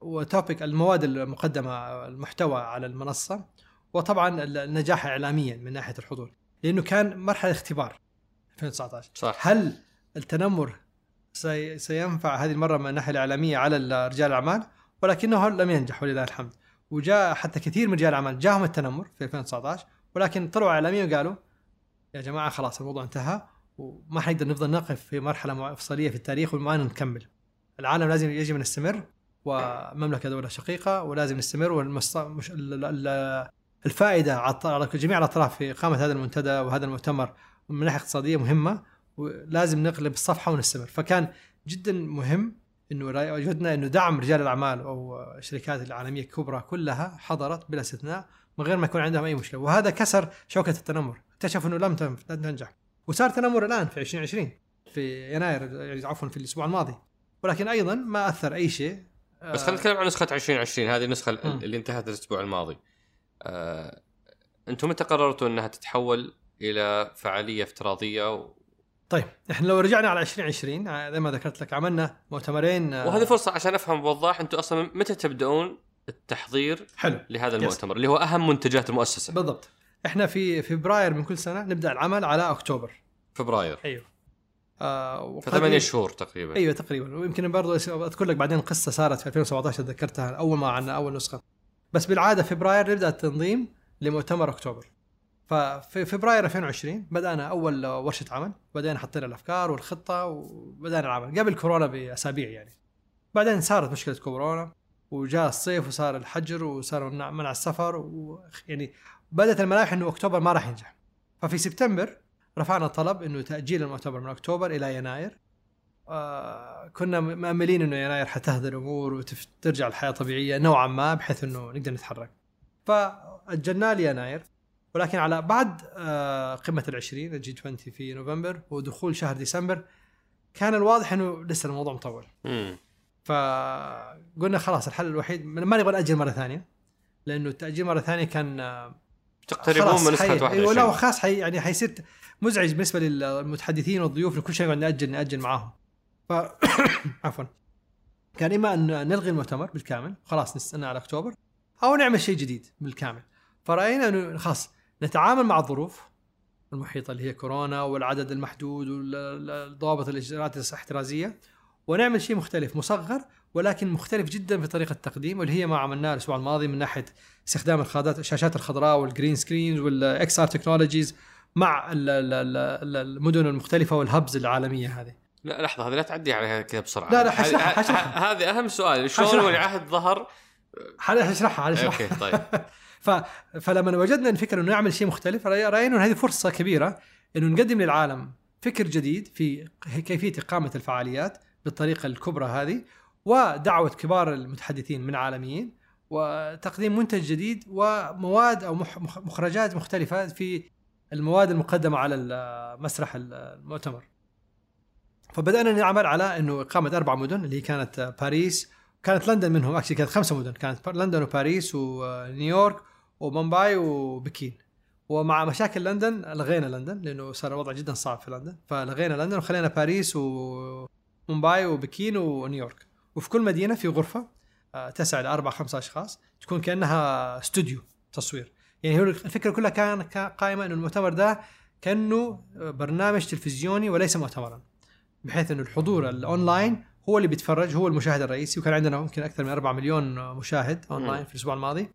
وتوبيك المواد المقدمة المحتوى على المنصة وطبعا النجاح اعلاميا من ناحية الحضور لأنه كان مرحلة اختبار 2019 صح. هل التنمر سي سينفع هذه المرة من الناحية الإعلامية على رجال الأعمال ولكنه لم ينجح ولله الحمد. وجاء حتى كثير من رجال الأعمال جاهم التنمر في 2019 ولكن طلعوا اعلاميا وقالوا يا جماعة خلاص الموضوع انتهى وما حنقدر نفضل نقف في مرحلة مفصليه في التاريخ وما نكمل. العالم لازم يجب نستمر ومملكة دولة شقيقة ولازم نستمر والمص... مش... ال- ال- الفائدة على جميع الأطراف في إقامة هذا المنتدى وهذا المؤتمر من ناحية اقتصادية مهمة. ولازم نقلب الصفحة ونستمر. فكان جدا مهم إنه وجدنا إنه دعم رجال الأعمال أو الشركات العالمية الكبرى كلها حضرت بلا استثناء من غير ما يكون عندهم أي مشكلة. وهذا كسر شوكة التنمر. اكتشفوا إنه لم تنجح. وصار تنمر الآن في 2020 في يناير يعني عفوا في الأسبوع الماضي. ولكن أيضا ما أثر أي شيء. بس خلينا نتكلم عن نسخة 2020 هذه النسخة. اللي انتهت الأسبوع الماضي. آه، أنتم متى قررتوا إنها تتحول إلى فعالية افتراضية. طيب إحنا لو رجعنا على 2020 آه، زي ما ذكرت لك عملنا مؤتمرين آه، وهذه فرصة عشان أفهم بوضاح أنتم أصلا متى تبدؤون التحضير حلو. لهذا يس. المؤتمر اللي هو أهم منتجات المؤسسه بالضبط. إحنا في فبراير من كل سنة نبدأ العمل على أكتوبر. فبراير. أيوه. آه فثمانية شهور تقريبا. أيوه تقريبا. ويمكن برضو أذكر لك بعدين قصة صارت في 2017 تذكرتها أول ما عنا أول نسخة. بس بالعادة فبراير نبدأ التنظيم لمؤتمر أكتوبر. ففي فبراير 2020 بدأنا أول ورشة عمل بدأنا حطينا الأفكار والخطة وبدأنا العمل قبل كورونا بأسابيع يعني. بعدين صارت مشكلة كورونا وجاء الصيف وصار الحجر وصار منع السفر ويعني بدأت الملامح إنه أكتوبر ما راح ينجح. ففي سبتمبر رفعنا طلب إنه تأجيل المؤتمر من أكتوبر إلى يناير. آه كنا مأملين إنه يناير حتهدى الأمور وترجع الحياة طبيعية نوعا ما بحيث إنه نقدر نتحرك. فأجلناه ليناير. ولكن على بعد آه قمة العشرين الجي 20 في نوفمبر ودخول شهر ديسمبر كان الواضح إنه لسه الموضوع مطول. مم. فقلنا خلاص الحل الوحيد ما نبغى نأجل مرة ثانية لأنه التأجيل مرة ثانية كان آه، تقتربون من نسخة حي... أيوه 21 لا خلاص حي... يعني حيصير مزعج بالنسبة للمتحدثين والضيوف كل شيء نقعد نأجل نأجل معاهم ف *coughs* عفوا كان إما أن نلغي المؤتمر بالكامل خلاص نستنى على أكتوبر أو نعمل شيء جديد بالكامل فرأينا إنه خلاص نتعامل مع الظروف المحيطة اللي هي كورونا والعدد المحدود والضوابط الاجراءات الاحترازية ونعمل شيء مختلف مصغر ولكن مختلف جدا في طريقة التقديم واللي هي ما عملناه الأسبوع الماضي من ناحية استخدام الخادات الشاشات الخضراء وال green screens وال XR technologies مع ال- ال- ال- المدن المختلفة وال hubs العالمية هذه. لا لحظة هذه لا تعدي عليها كذا بسرعة. لا، لا، هذه- حشرحها، حشرحها. هذه أهم سؤال شلون حشرحها. والعهد ظهر؟ حنشرحها حنشرحها أوكي طيب. *laughs* ف... فلما وجدنا الفكرة إنه نعمل شيء مختلف رأينا إن هذه فرصة كبيرة إنه نقدم للعالم فكر جديد في كيفية إقامة الفعاليات بالطريقة الكبرى هذه ودعوة كبار المتحدثين من عالميين وتقديم منتج جديد ومواد أو مخرجات مختلفة في المواد المقدمة على مسرح المؤتمر. فبدأنا نعمل على إنه إقامة أربع مدن اللي هي كانت باريس كانت لندن منهم actually كانت خمسة مدن كانت لندن وباريس ونيويورك ومومباي وبكين. ومع مشاكل لندن لغينا لندن لأنه صار الوضع جدا صعب في لندن. فلغينا لندن وخلينا باريس ومومباي وبكين ونيويورك. وفي كل مدينة في غرفة آه، تسع إلى أربع خمسة أشخاص تكون كأنها استوديو تصوير. يعني هو الفكرة كلها كان قائمة إنه المؤتمر ده كأنه برنامج تلفزيوني وليس مؤتمرا. بحيث إنه الحضور الأونلاين هو اللي بيتفرج هو المشاهد الرئيسي. وكان عندنا يمكن أكثر من 4 مليون مشاهد أونلاين. في الأسبوع الماضي.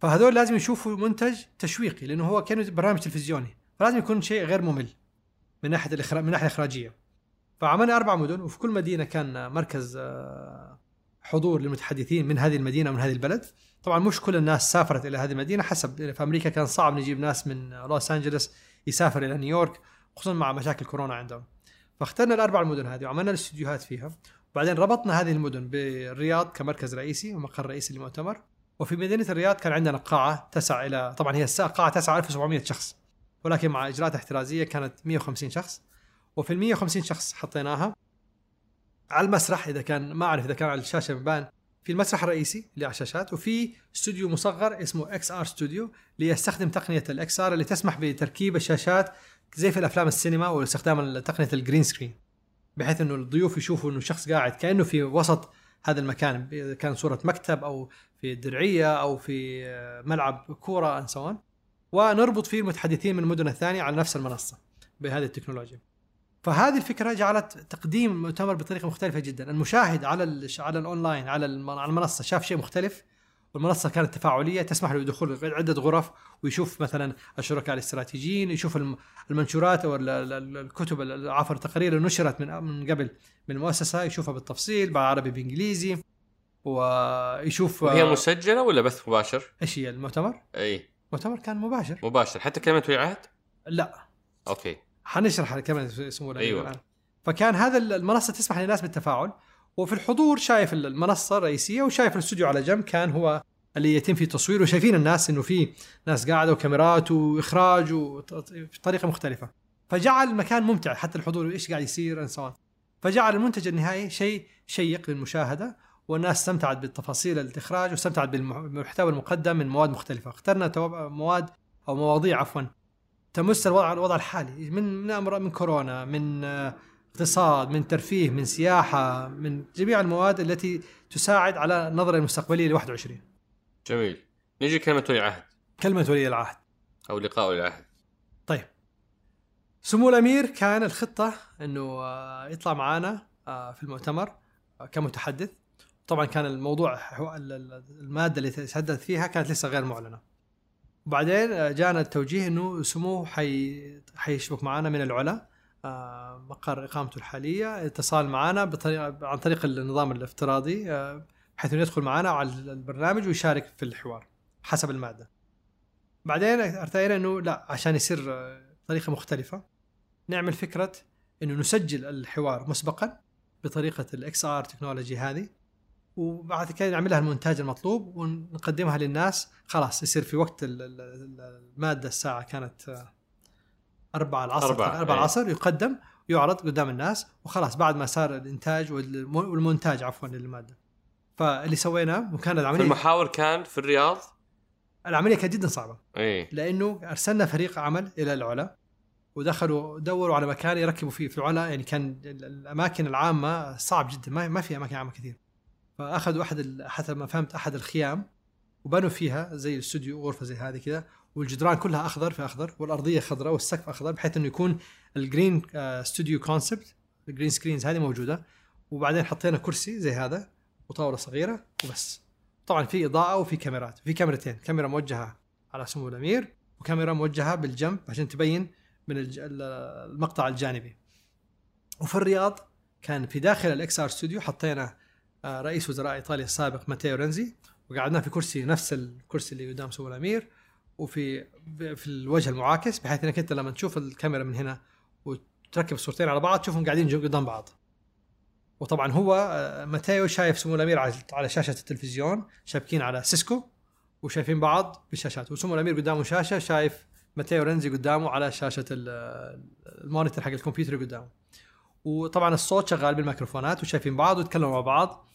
فهذول لازم يشوفوا منتج تشويقي لأنه هو كأنه برنامج تلفزيوني. فلازم يكون شيء غير ممل من ناحية الإخراج من ناحية الإخراجية. فعملنا أربع مدن وفي كل مدينة كان مركز آه، حضور للمتحدثين من هذه المدينة ومن هذه البلد. طبعا مش كل الناس سافرت إلى هذه المدينة حسب في أمريكا كان صعب نجيب ناس من لوس أنجلوس يسافر إلى نيويورك خصوصا مع مشاكل كورونا عندهم. فاخترنا الأربع المدن هذه وعملنا الاستديوهات فيها. وبعدين ربطنا هذه المدن بالرياض كمركز رئيسي ومقر رئيسي للمؤتمر وفي مدينة الرياض كان عندنا قاعة تسع إلى طبعا هي قاعة تسع 1700 شخص ولكن مع إجراءات احترازية كانت 150 شخص. وفي ال 150 شخص حطيناها على المسرح إذا كان ما أعرف إذا كان على الشاشة مبان في المسرح الرئيسي اللي على الشاشات وفي استوديو مصغر اسمه XR studio ليستخدم تقنية ال XR اللي تسمح بتركيب الشاشات زي في الأفلام السينما واستخدام تقنية ال green screen بحيث إنه الضيوف يشوفوا إنه شخص قاعد كأنه في وسط هذا المكان إذا كان صورة مكتب أو في درعية أو في آه، ملعب كورة and so ونربط فيه المتحدثين من المدن الثانية على نفس المنصة بهذه التكنولوجيا. فهذه الفكرة جعلت تقديم المؤتمر بطريقة مختلفة جدا، المشاهد على على الأونلاين على المنصة شاف شيء مختلف. والمنصه كانت تفاعلية تسمح له بدخول عدة غرف ويشوف مثلا الشركاء الاستراتيجيين يشوف الم- المنشورات أو ال- ال- الكتب ال- عفوا التقارير اللي نشرت من من قبل من المؤسسة يشوفها بالتفصيل بالعربي بإنجليزي ويشوف وهي مسجلة ولا بث مباشر؟ إيش هي المؤتمر؟ اي المؤتمر كان مباشر مباشر حتى كلمة ولي عهد؟ لا أوكي حنشرح كمان اسمه أيوة. الآن فكان هذا المنصة تسمح للناس بالتفاعل وفي الحضور شايف المنصة الرئيسية وشايف الاستوديو على جنب كان هو اللي يتم فيه التصوير وشايفين الناس إنه في ناس قاعدة وكاميرات وإخراج وطريقة مختلفة. فجعل المكان ممتع حتى الحضور إيش قاعد يصير سواء فجعل المنتج النهائي شيء شيق للمشاهدة والناس استمتعت بالتفاصيل الإخراج واستمتعت بالمحتوى المقدم من مواد مختلفة. اخترنا مواد أو مواضيع عفوا تمس الوضع الوضع الحالي من من من كورونا من اقتصاد من ترفيه من سياحة من جميع المواد التي تساعد على النظره المستقبليه ل 21 جميل. نيجي كلمة ولي عهد كلمة ولي العهد. أو لقاء ولي العهد. طيب. سمو الأمير كان الخطة إنه آه، يطلع معانا آه، في المؤتمر آه، كمتحدث. طبعا كان الموضوع هو ال- ال- المادة اللي تحدث فيها كانت لسه غير معلنة. وبعدين جانا التوجيه إنه سموه حي حيشبك معنا من العلا. مقر إقامته الحالية اتصال معنا بطريقه عن طريق النظام الافتراضي آه، بحيث إنه يدخل معنا على البرنامج ويشارك في الحوار حسب المادة. بعدين ارتئينا إنه لا عشان يصير آه، بطريقه مختلفة نعمل فكرة إنه نسجل الحوار مسبقا بطريقة ال XR technology هذه وبعد كده نعمل لها المونتاج المطلوب ونقدمها للناس. خلاص يصير في وقت ال- ال- ال- المادة الساعة كانت آه، أربعة العصر أربعة، أربعة أي. العصر يقدم يعرض قدام الناس وخلاص بعد ما صار الإنتاج والم- والمونتاج عفوا للمادة. فاللي سويناه وكانت العملية. فالمحاور كان في الرياض؟ العملية كانت جدا صعبة. اي لأنه أرسلنا فريق عمل إلى العلا ودخلوا دوروا على مكان يركبوا فيه في العلا. يعني كان ال- الأماكن العامة صعب جدا ما ما في أماكن عامة كثير. فأخذوا أحد حسب ما فهمت أحد الخيام وبنوا فيها زي الاستوديو غرفة زي هذه كذا والجدران كلها أخضر في أخضر والأرضية خضراء والسقف أخضر بحيث إنه يكون ال green studio concept ال green screens هذه موجودة. وبعدين حطينا كرسي زي هذا وطاولة صغيرة وبس. طبعا في إضاءة وفي كاميرات في كاميرتين كاميرا موجهة على سمو الأمير وكاميرا موجهة بالجنب عشان تبين من المقطع الجانبي. وفي الرياض كان في داخل ال XR studio حطينا آه، رئيس وزراء إيطاليا السابق ماتيو رنزي وقعدناه في كرسي نفس الكرسي اللي قدام سمو الأمير. وفي في الوجه المعاكس بحيث إنك أنت لما تشوف الكاميرا من هنا وتركب الصورتين على بعض تشوفهم قاعدين قدام بعض. وطبعا هو آه، ماتيو شايف سمو الأمير على شاشة التلفزيون شابكين على سيسكو وشايفين بعض بالشاشات. وسمو الأمير قدامه شاشة شايف ماتيو رنزي قدامه على شاشة ال- monitor حق الكمبيوتر قدامه. وطبعا الصوت شغال بالميكروفونات وشايفين بعض ويتكلموا مع بعض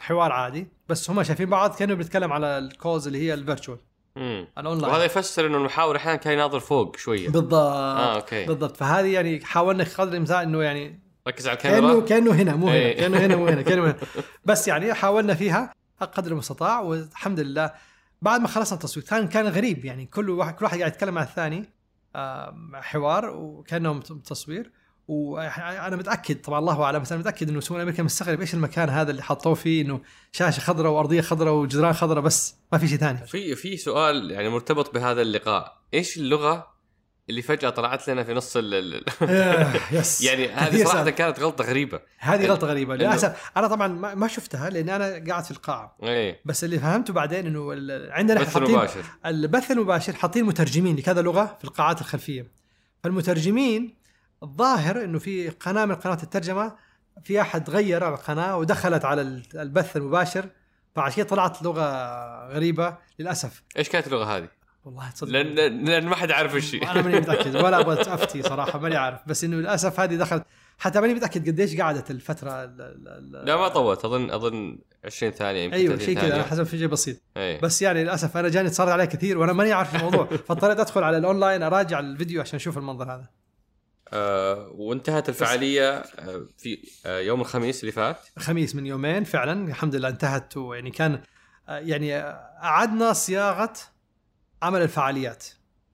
حوار عادي. بس هم شايفين بعض كانوا بيتكلم على ال calls اللي هي ال virtual. الاونلاين وهذا يفسر إنه المحاور أحيانا كان يناظر فوق شوية. بالضبط. آه okay. بالضبط. فهذه يعني حاولنا قدر الإمكان إنه يعني ركز على كانه الكاميرا. كانه هنا مو هنا. إيه. كأنه هنا مو هنا كأنه هنا. *laughs* بس يعني حاولنا فيها قدر المستطاع والحمد لله بعد ما خلصنا التصوير كان كان غريب يعني كل واحد كل واحد قاعد يتكلم مع الثاني حوار وكأنهم تصوير وأنا متأكد طبعا الله أعلم بس أنا متأكد إنه سمو الامريكا مستغرب إيش المكان هذا اللي حطوه فيه إنه شاشة خضراء وأرضية خضراء وجدران خضراء بس ما في شيء ثاني. في في سؤال يعني مرتبط بهذا اللقاء إيش اللغة اللي فجأة طلعت لنا في نص ال آه، *laughs* يس. يعني هذه صراحة. كانت غلطة غريبة. هذه غلطة غريبة للأسف. أنا طبعا ما شفتها لاني أنا قاعد في القاعة. إيه. بس اللي فهمته بعدين إنه عندنا بث إحنا حاطين مباشر. البث المباشر حاطين مترجمين لكذا لغة في القاعات الخلفية. فالمترجمين الظاهر إنه في قناة من قنوات الترجمة في أحد غير القناة ودخلت على ال- البث المباشر فعشان كده طلعت لغة غريبة للأسف. إيش كانت اللغة هذه؟ والله تصدق. لأن لأن ما حد عارف هي. أنا ماني متأكد ولا أبغى *laughs* أفتي صراحة ماني عارف. بس إنه للأسف هذه دخلت. حتى ماني متأكد قديش قعدت الفترة ال- ال- ال- لا ما طولت. اظن أظن 20 ثانية يمكن أيوه 30 شيء كذا حسب شيء بسيط. إيه بس يعني للأسف أنا جاني اتصال عليه كثير وأنا ماني عارف الموضوع *laughs* فاضطريت أدخل على الأونلاين أراجع الفيديو عشان أشوف المنظر هذا. وانتهت الفعالية آه في آه يوم الخميس اللي فات. خميس من يومين فعلا الحمد لله انتهت. ويعني كان آه، يعني آه، أعدنا صياغة عمل الفعاليات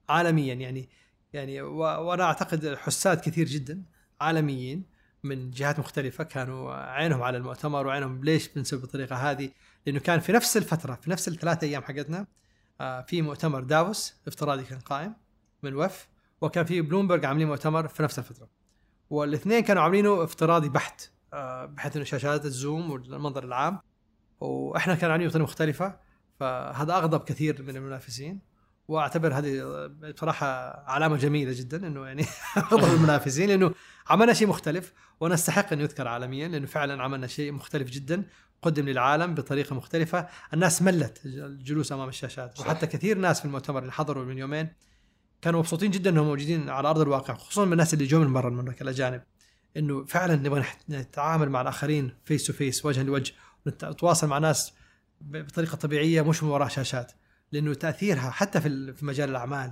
عالميا. يعني يعني وأنا أعتقد حساد كثير جدا عالميين من جهات مختلفة كانوا عينهم على المؤتمر وعينهم ليش بنسوي بالطريقة هذه. لأنه كان في نفس الفترة في نفس الثلاث أيام حقتنا آه، في مؤتمر دافوس افتراضي كان قائم من وف. وكان في بلومبرج عاملين مؤتمر في نفس الفترة. والاثنين كانوا عاملينه افتراضي بحت آه، بحيث إنه شاشات الزوم والمنظر العام. وإحنا كان عاملين بطريقه مختلفة فهذا أغضب كثير من المنافسين. وأعتبر هذه آه، بصراحة علامة جميلة جدا إنه يعني *laughs* أغضب المنافسين لأنه عملنا شيء مختلف ونستحق أن يذكر عالميا لأنه فعلا عملنا شيء مختلف جدا قدم للعالم بطريقة مختلفة. الناس ملت الجلوس أمام الشاشات. صح. وحتى كثير ناس في المؤتمر اللي حضروا من يومين كانوا مبسوطين جدا إنهم موجودين على أرض الواقع خصوصا من الناس اللي جو من برا المملكة الأجانب إنه فعلا نبغى نتعامل مع الآخرين face to face وجها لوجه ونتواصل مع ناس بطريقة طبيعية مش من وراء شاشات لأنه تأثيرها حتى في ال- في مجال الأعمال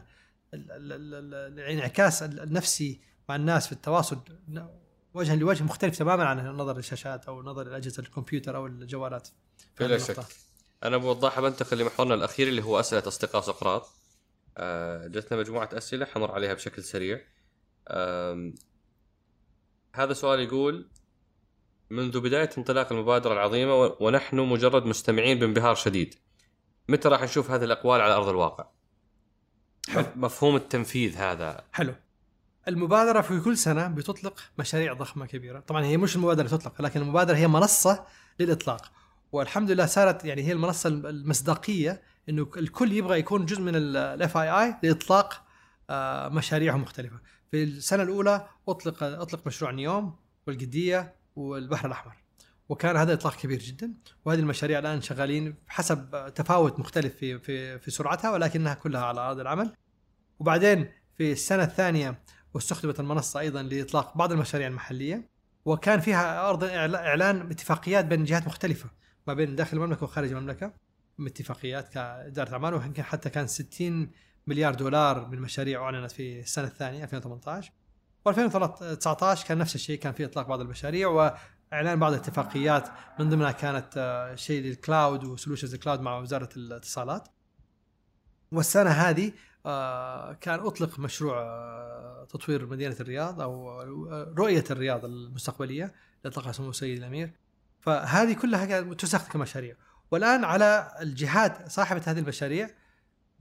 ال- ال- ال- ال- الانعكاس ال- النفسي مع الناس في التواصل وجها لوجه مختلف تماما عن النظر للشاشات أو نظر لاجهزه الكمبيوتر أو الجوالات بلا. شك. أنا بوضحها بنتقل لمحورنا الأخير اللي هو أسئلة أصدقاء سقراط جتنا مجموعة أسئلة حمر عليها بشكل سريع. هذا سؤال يقول منذ بداية انطلاق المبادرة العظيمة ونحن مجرد مستمعين بانبهار شديد متى راح نشوف هذه الأقوال على أرض الواقع؟ حلو. مفهوم التنفيذ هذا. حلو. المبادرة في كل سنة بتطلق مشاريع ضخمة كبيرة. طبعا هي مش المبادرة تطلق لكن المبادرة هي منصة للإطلاق. والحمد لله صارت يعني هي المنصة المصداقية إنه الكل يبغى يكون جزء من الاف اي اي لإطلاق آه، مشاريعهم مختلفة. في السنة الأولى أطلق أطلق مشروع نيوم والقدية والبحر الأحمر. وكان هذا إطلاق كبير جدا. وهذه المشاريع الآن شغالين حسب تفاوت مختلف في في في سرعتها ولكنها كلها على أرض العمل. وبعدين في السنة الثانية واستخدمت المنصة أيضا لإطلاق بعض المشاريع المحلية. وكان فيها أرض إعلا- إعلان اتفاقيات بين جهات مختلفة. ما بين داخل المملكة وخارج المملكة اتفاقيات كإدارة أعمال ويمكن حتى كان 60 مليار دولار من مشاريع أعلنت في السنة الثانية 2018 و2019 كان نفس الشيء كان في إطلاق بعض المشاريع وإعلان بعض الاتفاقيات من ضمنها كانت آه، شيء لل cloud و solutions ال cloud مع وزارة الاتصالات. والسنة هذه آه، كان أطلق مشروع آه، تطوير مدينة الرياض أو رؤية الرياض المستقبلية اللي اطلقها سمو سيدي الأمير. فهذه كلها تستخدم كمشاريع. والآن على الجهات صاحبة هذه المشاريع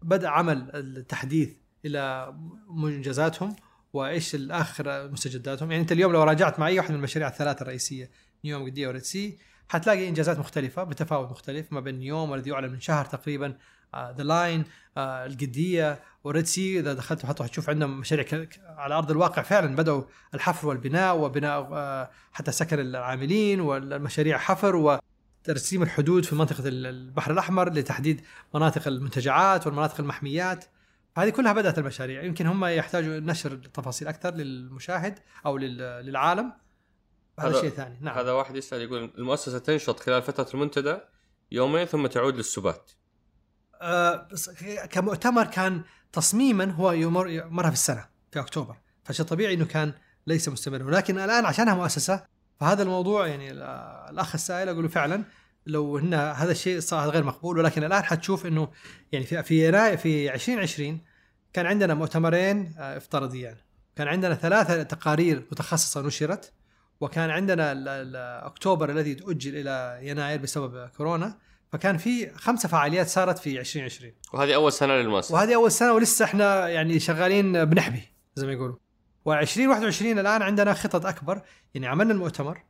بدأ عمل التحديث إلى منجزاتهم وإيش الآخر مستجداتهم. يعني أنت اليوم لو راجعت مع أي واحد من المشاريع الثلاثة الرئيسية نيوم قدية وريد سي حتلاقي إنجازات مختلفة بتفاوت مختلف ما بين نيوم والذي يعلن من شهر تقريبا ذا لاين القدية وريد سي إذا دخلت حتى حتشوف عندهم مشاريع على أرض الواقع فعلا بدأوا الحفر والبناء وبناء آه، حتى سكن العاملين والمشاريع حفر وترسيم الحدود في منطقة ال- البحر الأحمر لتحديد مناطق المنتجعات والمناطق المحميات. هذه كلها بدأت المشاريع. يمكن هم يحتاجوا نشر التفاصيل أكثر للمشاهد أو لل- للعالم. هذا هذا- شيء ثاني. نعم. هذا واحد يسأل يقول المؤسسة تنشط خلال فترة المنتدى يومين ثم تعود للسبات. آه، كمؤتمر كان تصميما هو يمر مره في السنة في أكتوبر. فشيء طبيعي إنه كان ليس مستمرا ولكن الآن عشانها مؤسسة فهذا الموضوع يعني ال- الأخ السائل أقول فعلا لو إن هذا الشيء صار غير مقبول. ولكن الآن حتشوف إنه يعني في في يناير في 2020 كان عندنا مؤتمرين آه، افتراضيان كان عندنا ثلاثة تقارير متخصصة نشرت وكان عندنا أكتوبر الذي تؤجل إلى يناير بسبب كورونا. فكان في خمسة فعاليات صارت في 2020 وهذه أول سنة للمؤسسه وهذه أول سنة ولسه إحنا يعني شغالين بنحبي زي ما يقولوا. و2021 الآن عندنا خطط أكبر يعني عملنا المؤتمر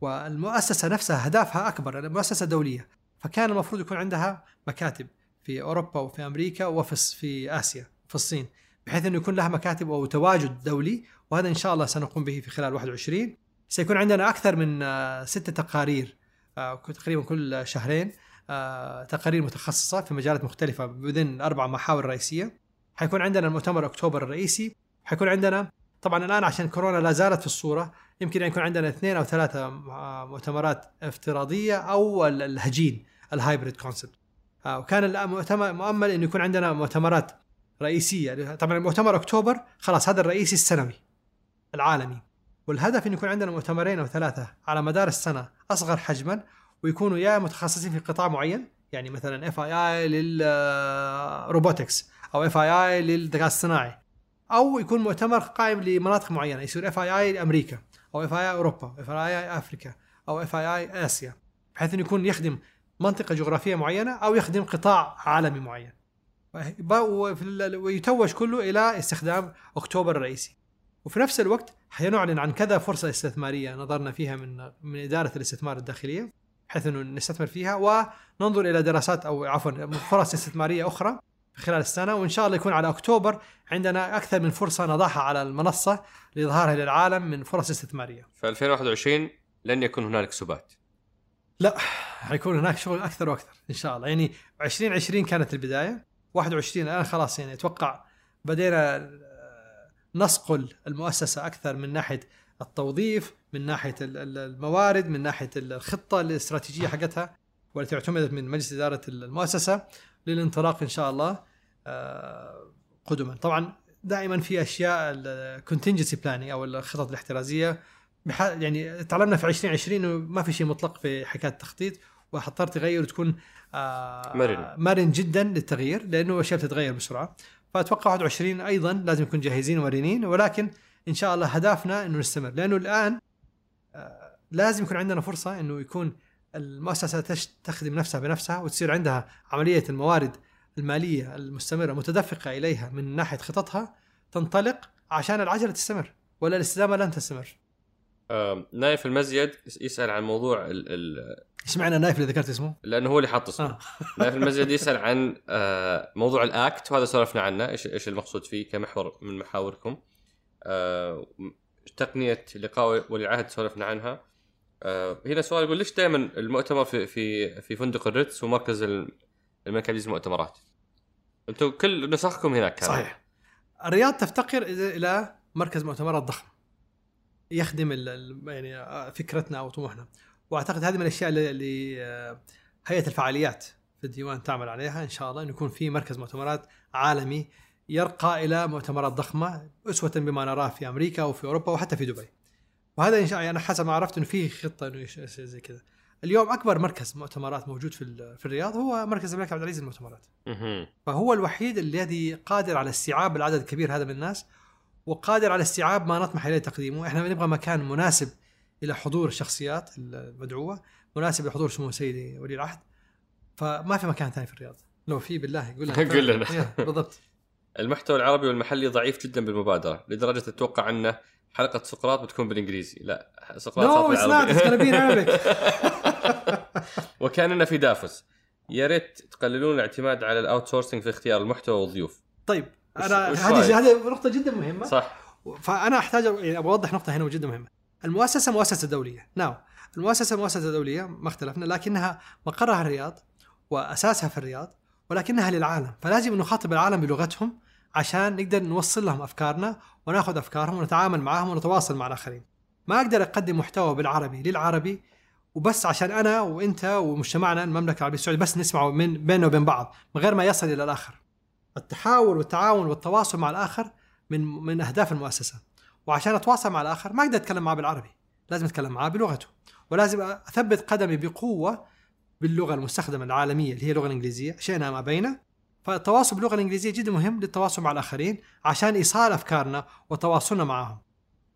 والمؤسسة نفسها اهدافها أكبر لأنها مؤسسة دولية. فكان المفروض يكون عندها مكاتب في أوروبا وفي أمريكا وفي في آسيا في الصين بحيث إنه يكون لها مكاتب وتواجد دولي. وهذا إن شاء الله سنقوم به في خلال 21 سيكون عندنا أكثر من آه، ستة تقارير آه، تقريبا كل شهرين. تقارير متخصصه في مجالات مختلفة بين أربع محاور رئيسية. حيكون عندنا المؤتمر أكتوبر الرئيسي. حيكون عندنا طبعا الآن عشان كورونا لا زالت في الصورة يمكن أن يكون عندنا اثنين أو ثلاثة آه، مؤتمرات افتراضية أو ال- الهجين ال hybrid concept وكان المؤتمر مؤمل انه يكون عندنا مؤتمرات رئيسية. طبعا المؤتمر أكتوبر خلاص هذا الرئيسي السنوي العالمي. والهدف انه يكون عندنا مؤتمرين أو ثلاثة على مدار السنة أصغر حجما ويكونوا يا متخصصين في قطاع معين يعني مثلا FII لل robotics أو FII للذكاء الصناعي أو يكون مؤتمر قائم لمناطق معينة يصير FII لأمريكا أو FII أوروبا FII Africa أو FII آسيا بحيث إنه يكون يخدم منطقة جغرافية معينة أو يخدم قطاع عالمي معين. ويتوج كله إلى استخدام أكتوبر الرئيسي. وفي نفس الوقت حنعلن عن كذا فرصة استثمارية نظرنا فيها من من إدارة الاستثمار الداخلية. بحيث إنه نستثمر فيها وننظر إلى دراسات أو عفوا فرص استثمارية أخرى خلال السنة وإن شاء الله يكون على أكتوبر عندنا أكثر من فرصة نضعها على المنصة لإظهارها للعالم من فرص استثمارية. في 2021 لن يكون هنالك سبات لا حيكون هناك شغل أكثر وأكثر إن شاء الله يعني 2020 كانت البداية 21 الآن خلاص يعني أتوقع بدينا نصقل المؤسسة أكثر من ناحية التوظيف من ناحية ال- ال- الموارد من ناحية الخطة الاستراتيجية حقتها والتي اعتمدت من مجلس إدارة المؤسسة للانطلاق إن شاء الله آه، قدما طبعا دائما في أشياء الكونتنجنسي بلاني أو الخطط الاحترازية بح- يعني تعلمنا في 2020 انه ما في شيء مطلق في حكاية التخطيط وحضطر تغير وتكون آه مرن. مرن جدا للتغيير لأنه اشياء بتتغير بسرعة فأتوقع 21 أيضا لازم نكون جاهزين ومرنين ولكن إن شاء الله هدفنا إنه نستمر لأنه الآن لازم يكون عندنا فرصة إنه يكون المؤسسة تخدم نفسها بنفسها وتصير عندها عملية الموارد المالية المستمرة متدفقة إليها من ناحية خططها تنطلق عشان العجلة تستمر ولا الاستدامة لن تستمر. آه، نايف المزيد يسأل عن موضوع ال ال إيش معنى النايف اللي ذكرت اسمه؟ لأنه هو اللي حط اسمه آه. *laughs* نايف المزيد يسأل عن آه، موضوع ال ACT وهذا سولفنا عنه إيش إيش المقصود فيه كمحور من محاوركم آه، تقنية لقاء ولي العهد سولفنا عنها. آه، هنا سؤال يقول ليش دائما المؤتمر في في في فندق الريتس ومركز ال- الملك عبد المؤتمرات؟ أنتم كل نسخكم هناك كان. صحيح. الرياض تفتقر إلى مركز مؤتمرات ضخم يخدم يعني آه، فكرتنا أو طموحنا. وأعتقد هذه من الأشياء اللي- اللي آه، هيئة الفعاليات في الديوان تعمل عليها إن شاء الله انه يكون في مركز مؤتمرات عالمي يرقى إلى مؤتمرات ضخمة أسوة بما نراه في أمريكا وفي أوروبا وحتى في دبي. وهذا إن شاء أنا حسب ما عرفت انه في خطة إنه زي كذا. اليوم أكبر مركز مؤتمرات موجود في في الرياض هو مركز الملك عبد العزيز للمؤتمرات. فهو الوحيد الذي قادر على استيعاب العدد الكبير هذا من الناس وقادر على استيعاب ما نطمح إليه تقديمه، إحنا نبغى مكان مناسب إلى حضور الشخصيات المدعوة، مناسب لحضور سمو سيدي ولي العهد. فما في مكان ثاني في الرياض. لو في بالله قول لنا *laughs* قل لنا. يا، بالضبط المحتوى العربي والمحلي ضعيف جدا بالمبادرة لدرجة أتوقع انه حلقة سقراط بتكون بالإنجليزي. لا سقراط no صار it's not it's بالعربي بي Arabic. *laughs* وكأننا في دافوس. يا ريت تقللون الاعتماد على ال outsourcing في اختيار المحتوى والضيوف. طيب أنا هذه؟ هذه نقطة جدا مهمة. صح. فأنا أحتاج يعني أبغى أوضح نقطة هنا جدا مهمة. المؤسسة مؤسسة دولية. نعم المؤسسة مؤسسة دولية ما اختلفنا لكنها مقرها الرياض وأساسها في الرياض ولكنها للعالم. فلازم نخاطب العالم بلغتهم عشان نقدر نوصل لهم أفكارنا وناخذ أفكارهم ونتعامل معهم ونتواصل مع الآخرين. ما أقدر أقدم محتوى بالعربي للعربي وبس عشان أنا وأنت ومجتمعنا المملكة العربية السعودية بس نسمعه من بيننا وبين بعض من غير ما يصل إلى الآخر. التحاور والتعاون والتواصل مع الآخر من من أهداف المؤسسة. وعشان أتواصل مع الآخر ما أقدر أتكلم معاه بالعربي لازم أتكلم معاه بلغته. ولازم أثبت قدمي بقوة باللغة المستخدمة العالمية اللي هي اللغة الإنجليزية شئنا ما بينا فالتواصل باللغة الإنجليزية جدا مهم للتواصل مع الآخرين عشان إيصال أفكارنا وتواصلنا معهم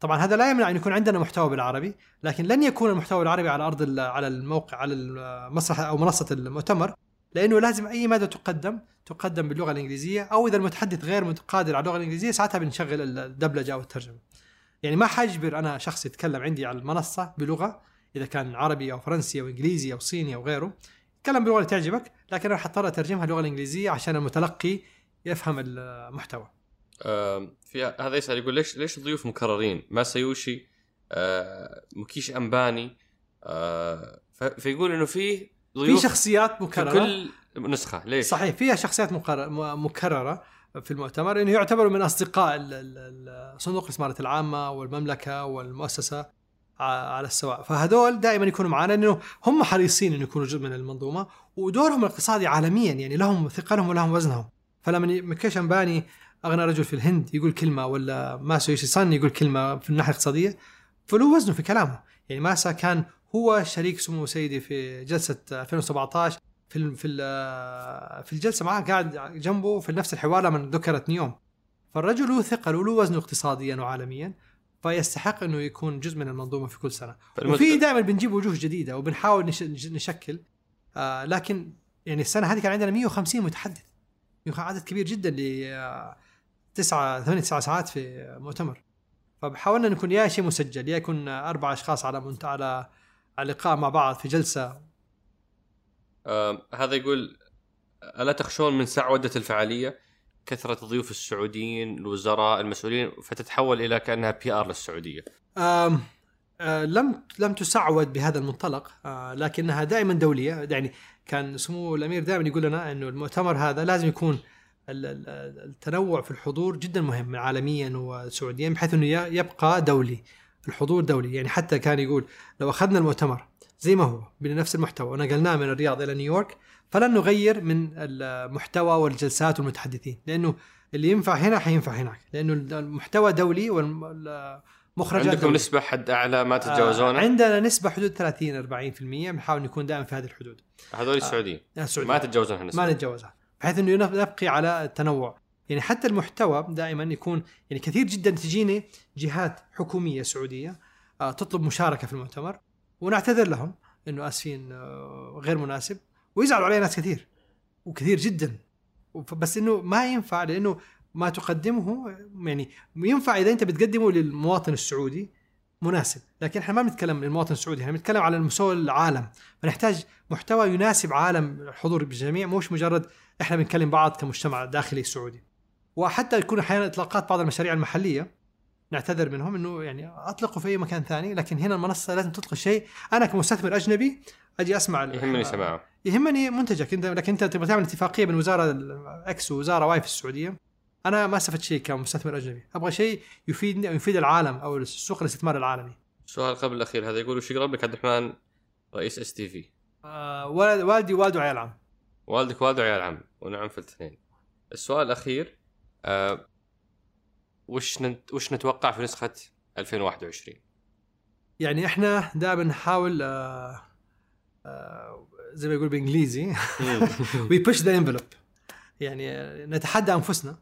طبعا هذا لا يمنع أن يكون عندنا محتوى بالعربي لكن لن يكون المحتوى بالعربي على أرض على الموقع على المسرح أو منصة المؤتمر لأنه لازم أي مادة تقدم تقدم باللغة الإنجليزية أو إذا المتحدث غير قادر على اللغة الإنجليزية ساعتها بنشغل الدبلجة أو الترجمة. يعني ما حاجبر أنا شخص يتكلم عندي على المنصة بلغة إذا كان عربي أو فرنسي أو إنجليزي أو صيني أو غيره يتكلم باللغة اللي تعجبك لكن أنا حضطر أترجمها للغة الإنجليزية عشان المتلقي يفهم المحتوى. آم، في هذا يسأل يقول ليش ليش الضيوف مكررين؟ ماسايوشي آه، مكيش أمباني آه، فيقول إنه في في ضيوف شخصيات في مكررة كل نسخة ليش؟ صحيح فيها شخصيات مقرر م- مكررة في المؤتمر إنه يعتبروا من أصدقاء ال- ال- ال- صندوق الإستثمارات العامة والمملكة والمؤسسة على السواء فهذول دائما يكونوا معنا انه هم حريصين إنه يكونوا جزء من المنظومه ودورهم الاقتصادي عالميا يعني لهم ثقلهم ولهم وزنهم. فلما مكيش امباني أغنى رجل في الهند يقول كلمة ولا ماسو يوشي سان يقول كلمة في الناحية الاقتصادية فله وزنه في كلامه. يعني ماسا كان هو شريك سمو سيدي في جلسة 2017 في في في الجلسة معاه قاعد جنبه في نفس الحوار لما ذكرت نيوم. فالرجل له ثقل وله وزنه اقتصاديا وعالميا. فيستحق إنه يكون جزء من المنظومة في كل سنة. وفي دائما بنجيب وجوه جديدة وبنحاول نش- نش- نشكل. آه لكن يعني السنة هذه كان عندنا 150 متحدث. عدد كبير جدا ل آه، تسعة ثمانية تسعة ساعات في مؤتمر. فحاولنا نكون يا شيء مسجل يا يكون أربع أشخاص على منت... على على لقاء مع بعض في جلسة. آم، هذا يقول ألا تخشون من سعوده الفعالية؟ كثرة الضيوف السعوديين الوزراء المسؤولين فتتحول إلى كأنها بي ار للسعودية. آم آه لم لم تسعود بهذا المنطلق آه لكنها دائما دولية. يعني كان سمو الأمير دائما يقول لنا إنه المؤتمر هذا لازم يكون ال- ال- التنوع في الحضور جدا مهم عالميا وسعوديا بحيث إنه يبقى دولي الحضور دولي. يعني حتى كان يقول لو أخذنا المؤتمر زي ما هو بنفس المحتوى ونقلناه من الرياض إلى نيويورك فلن نغير من المحتوى والجلسات والمتحدثين لأنه اللي ينفع هنا حينفع هناك لأنه المحتوى دولي والمخرجات عندكم دولية. نسبة حد أعلى ما تتجاوزونها آه عندنا نسبة حدود 30 40% بنحاول نكون دائما في هذه الحدود. هذول السعوديين؟ السعودية. ما تتجاوزون النسبة ما نتجاوزها بحيث إنه نب- نبقي على التنوع. يعني حتى المحتوى دائما يكون يعني كثير جدا تجيني جهات حكومية سعودية آه، تطلب مشاركة في المؤتمر ونعتذر لهم إنه آسفين آه، غير مناسب. ويزعلوا علينا ناس كثير وكثير جدا. بس إنه ما ينفع لإنه ما تقدمه يعني ينفع إذا أنت بتقدمه للمواطن السعودي مناسب. لكن إحنا ما بنتكلم للمواطن السعودي إحنا بنتكلم على مستوى العالم. فنحتاج محتوى يناسب عالم الحضور بالجميع مش مجرد إحنا بنكلم بعض كمجتمع داخلي سعودي. وحتى يكون أحيانا إطلاقات بعض المشاريع المحلية نعتذر منهم إنه يعني أطلقوا في أي مكان ثاني لكن هنا المنصة لازم تطلق شيء. أنا كمستثمر أجنبي أجي أسمع يهمني سماعه. يهمني منتجك. انت لكن أنت تبغى تعمل اتفاقية بين وزارة X ووزارة Y في السعودية. أنا ما استفدت شيء كمستثمر أجنبي. أبغى شيء يفيدني أو يفيد العالم أو سوق الاستثمار العالمي. السؤال قبل الأخير هذا يقول وش يقرب لك؟ عبد الرحمن رئيس STV آه والدي والده عيال عم. والدك والده وعيال عم. ونعم في الاثنين. السؤال الأخير آه وش نت وش نتوقع في نسخة 2021 يعني إحنا دائما نحاول آه زي ما يقول بالانجليزي we push the envelope يعني آه، نتحدى أنفسنا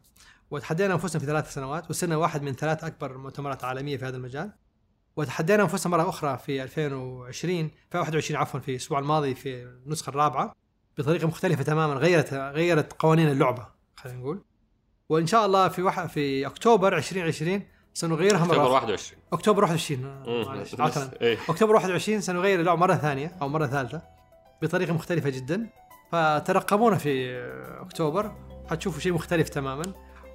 وتحدينا أنفسنا في ثلاث سنوات وصرنا واحد من ثلاث أكبر مؤتمرات عالمية في هذا المجال. وتحدينا أنفسنا مرة أخرى في 2020 في 21 عفوا في الأسبوع الماضي في النسخة الرابعة بطريقة مختلفة تماما غيرت غيرت قوانين اللعبة خلينا نقول. وإن شاء الله في واحد في أكتوبر 2020 سنغيرها مرة أكتوبر أخرى. 21 أكتوبر 21 آه، مم. معلش. إيه. أكتوبر 21 سنغير اللعبه مرة ثانية أو مرة ثالثة بطريقة مختلفة جدا. فترقبونا في أكتوبر. حتشوفوا شيء مختلف تماما.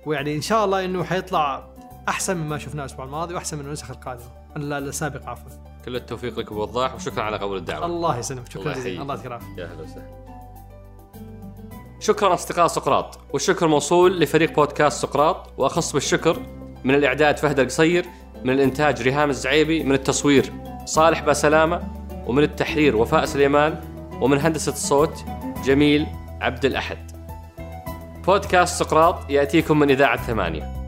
ويعني إن شاء الله إنه حيطلع أحسن مما شفناه الأسبوع الماضي وأحسن من النسخ القادمة. السابقة عفوا. كل التوفيق لك ابو وضاح وشكرا على قبول الدعوة. الله يسلمك. شكرا الله جزيلا. الله يعطيك العافيه يا أهلا وسهلا. شكرا أصدقاء سقراط. والشكر موصول لفريق بودكاست سقراط. وأخص بالشكر من الإعداد فهد القصير من الإنتاج ريهام الزعيبي من التصوير صالح باسلامه ومن التحرير وفاء سليمان ومن هندسة الصوت جميل عبد الأحد. بودكاست سقراط يأتيكم من إذاعة ثمانية.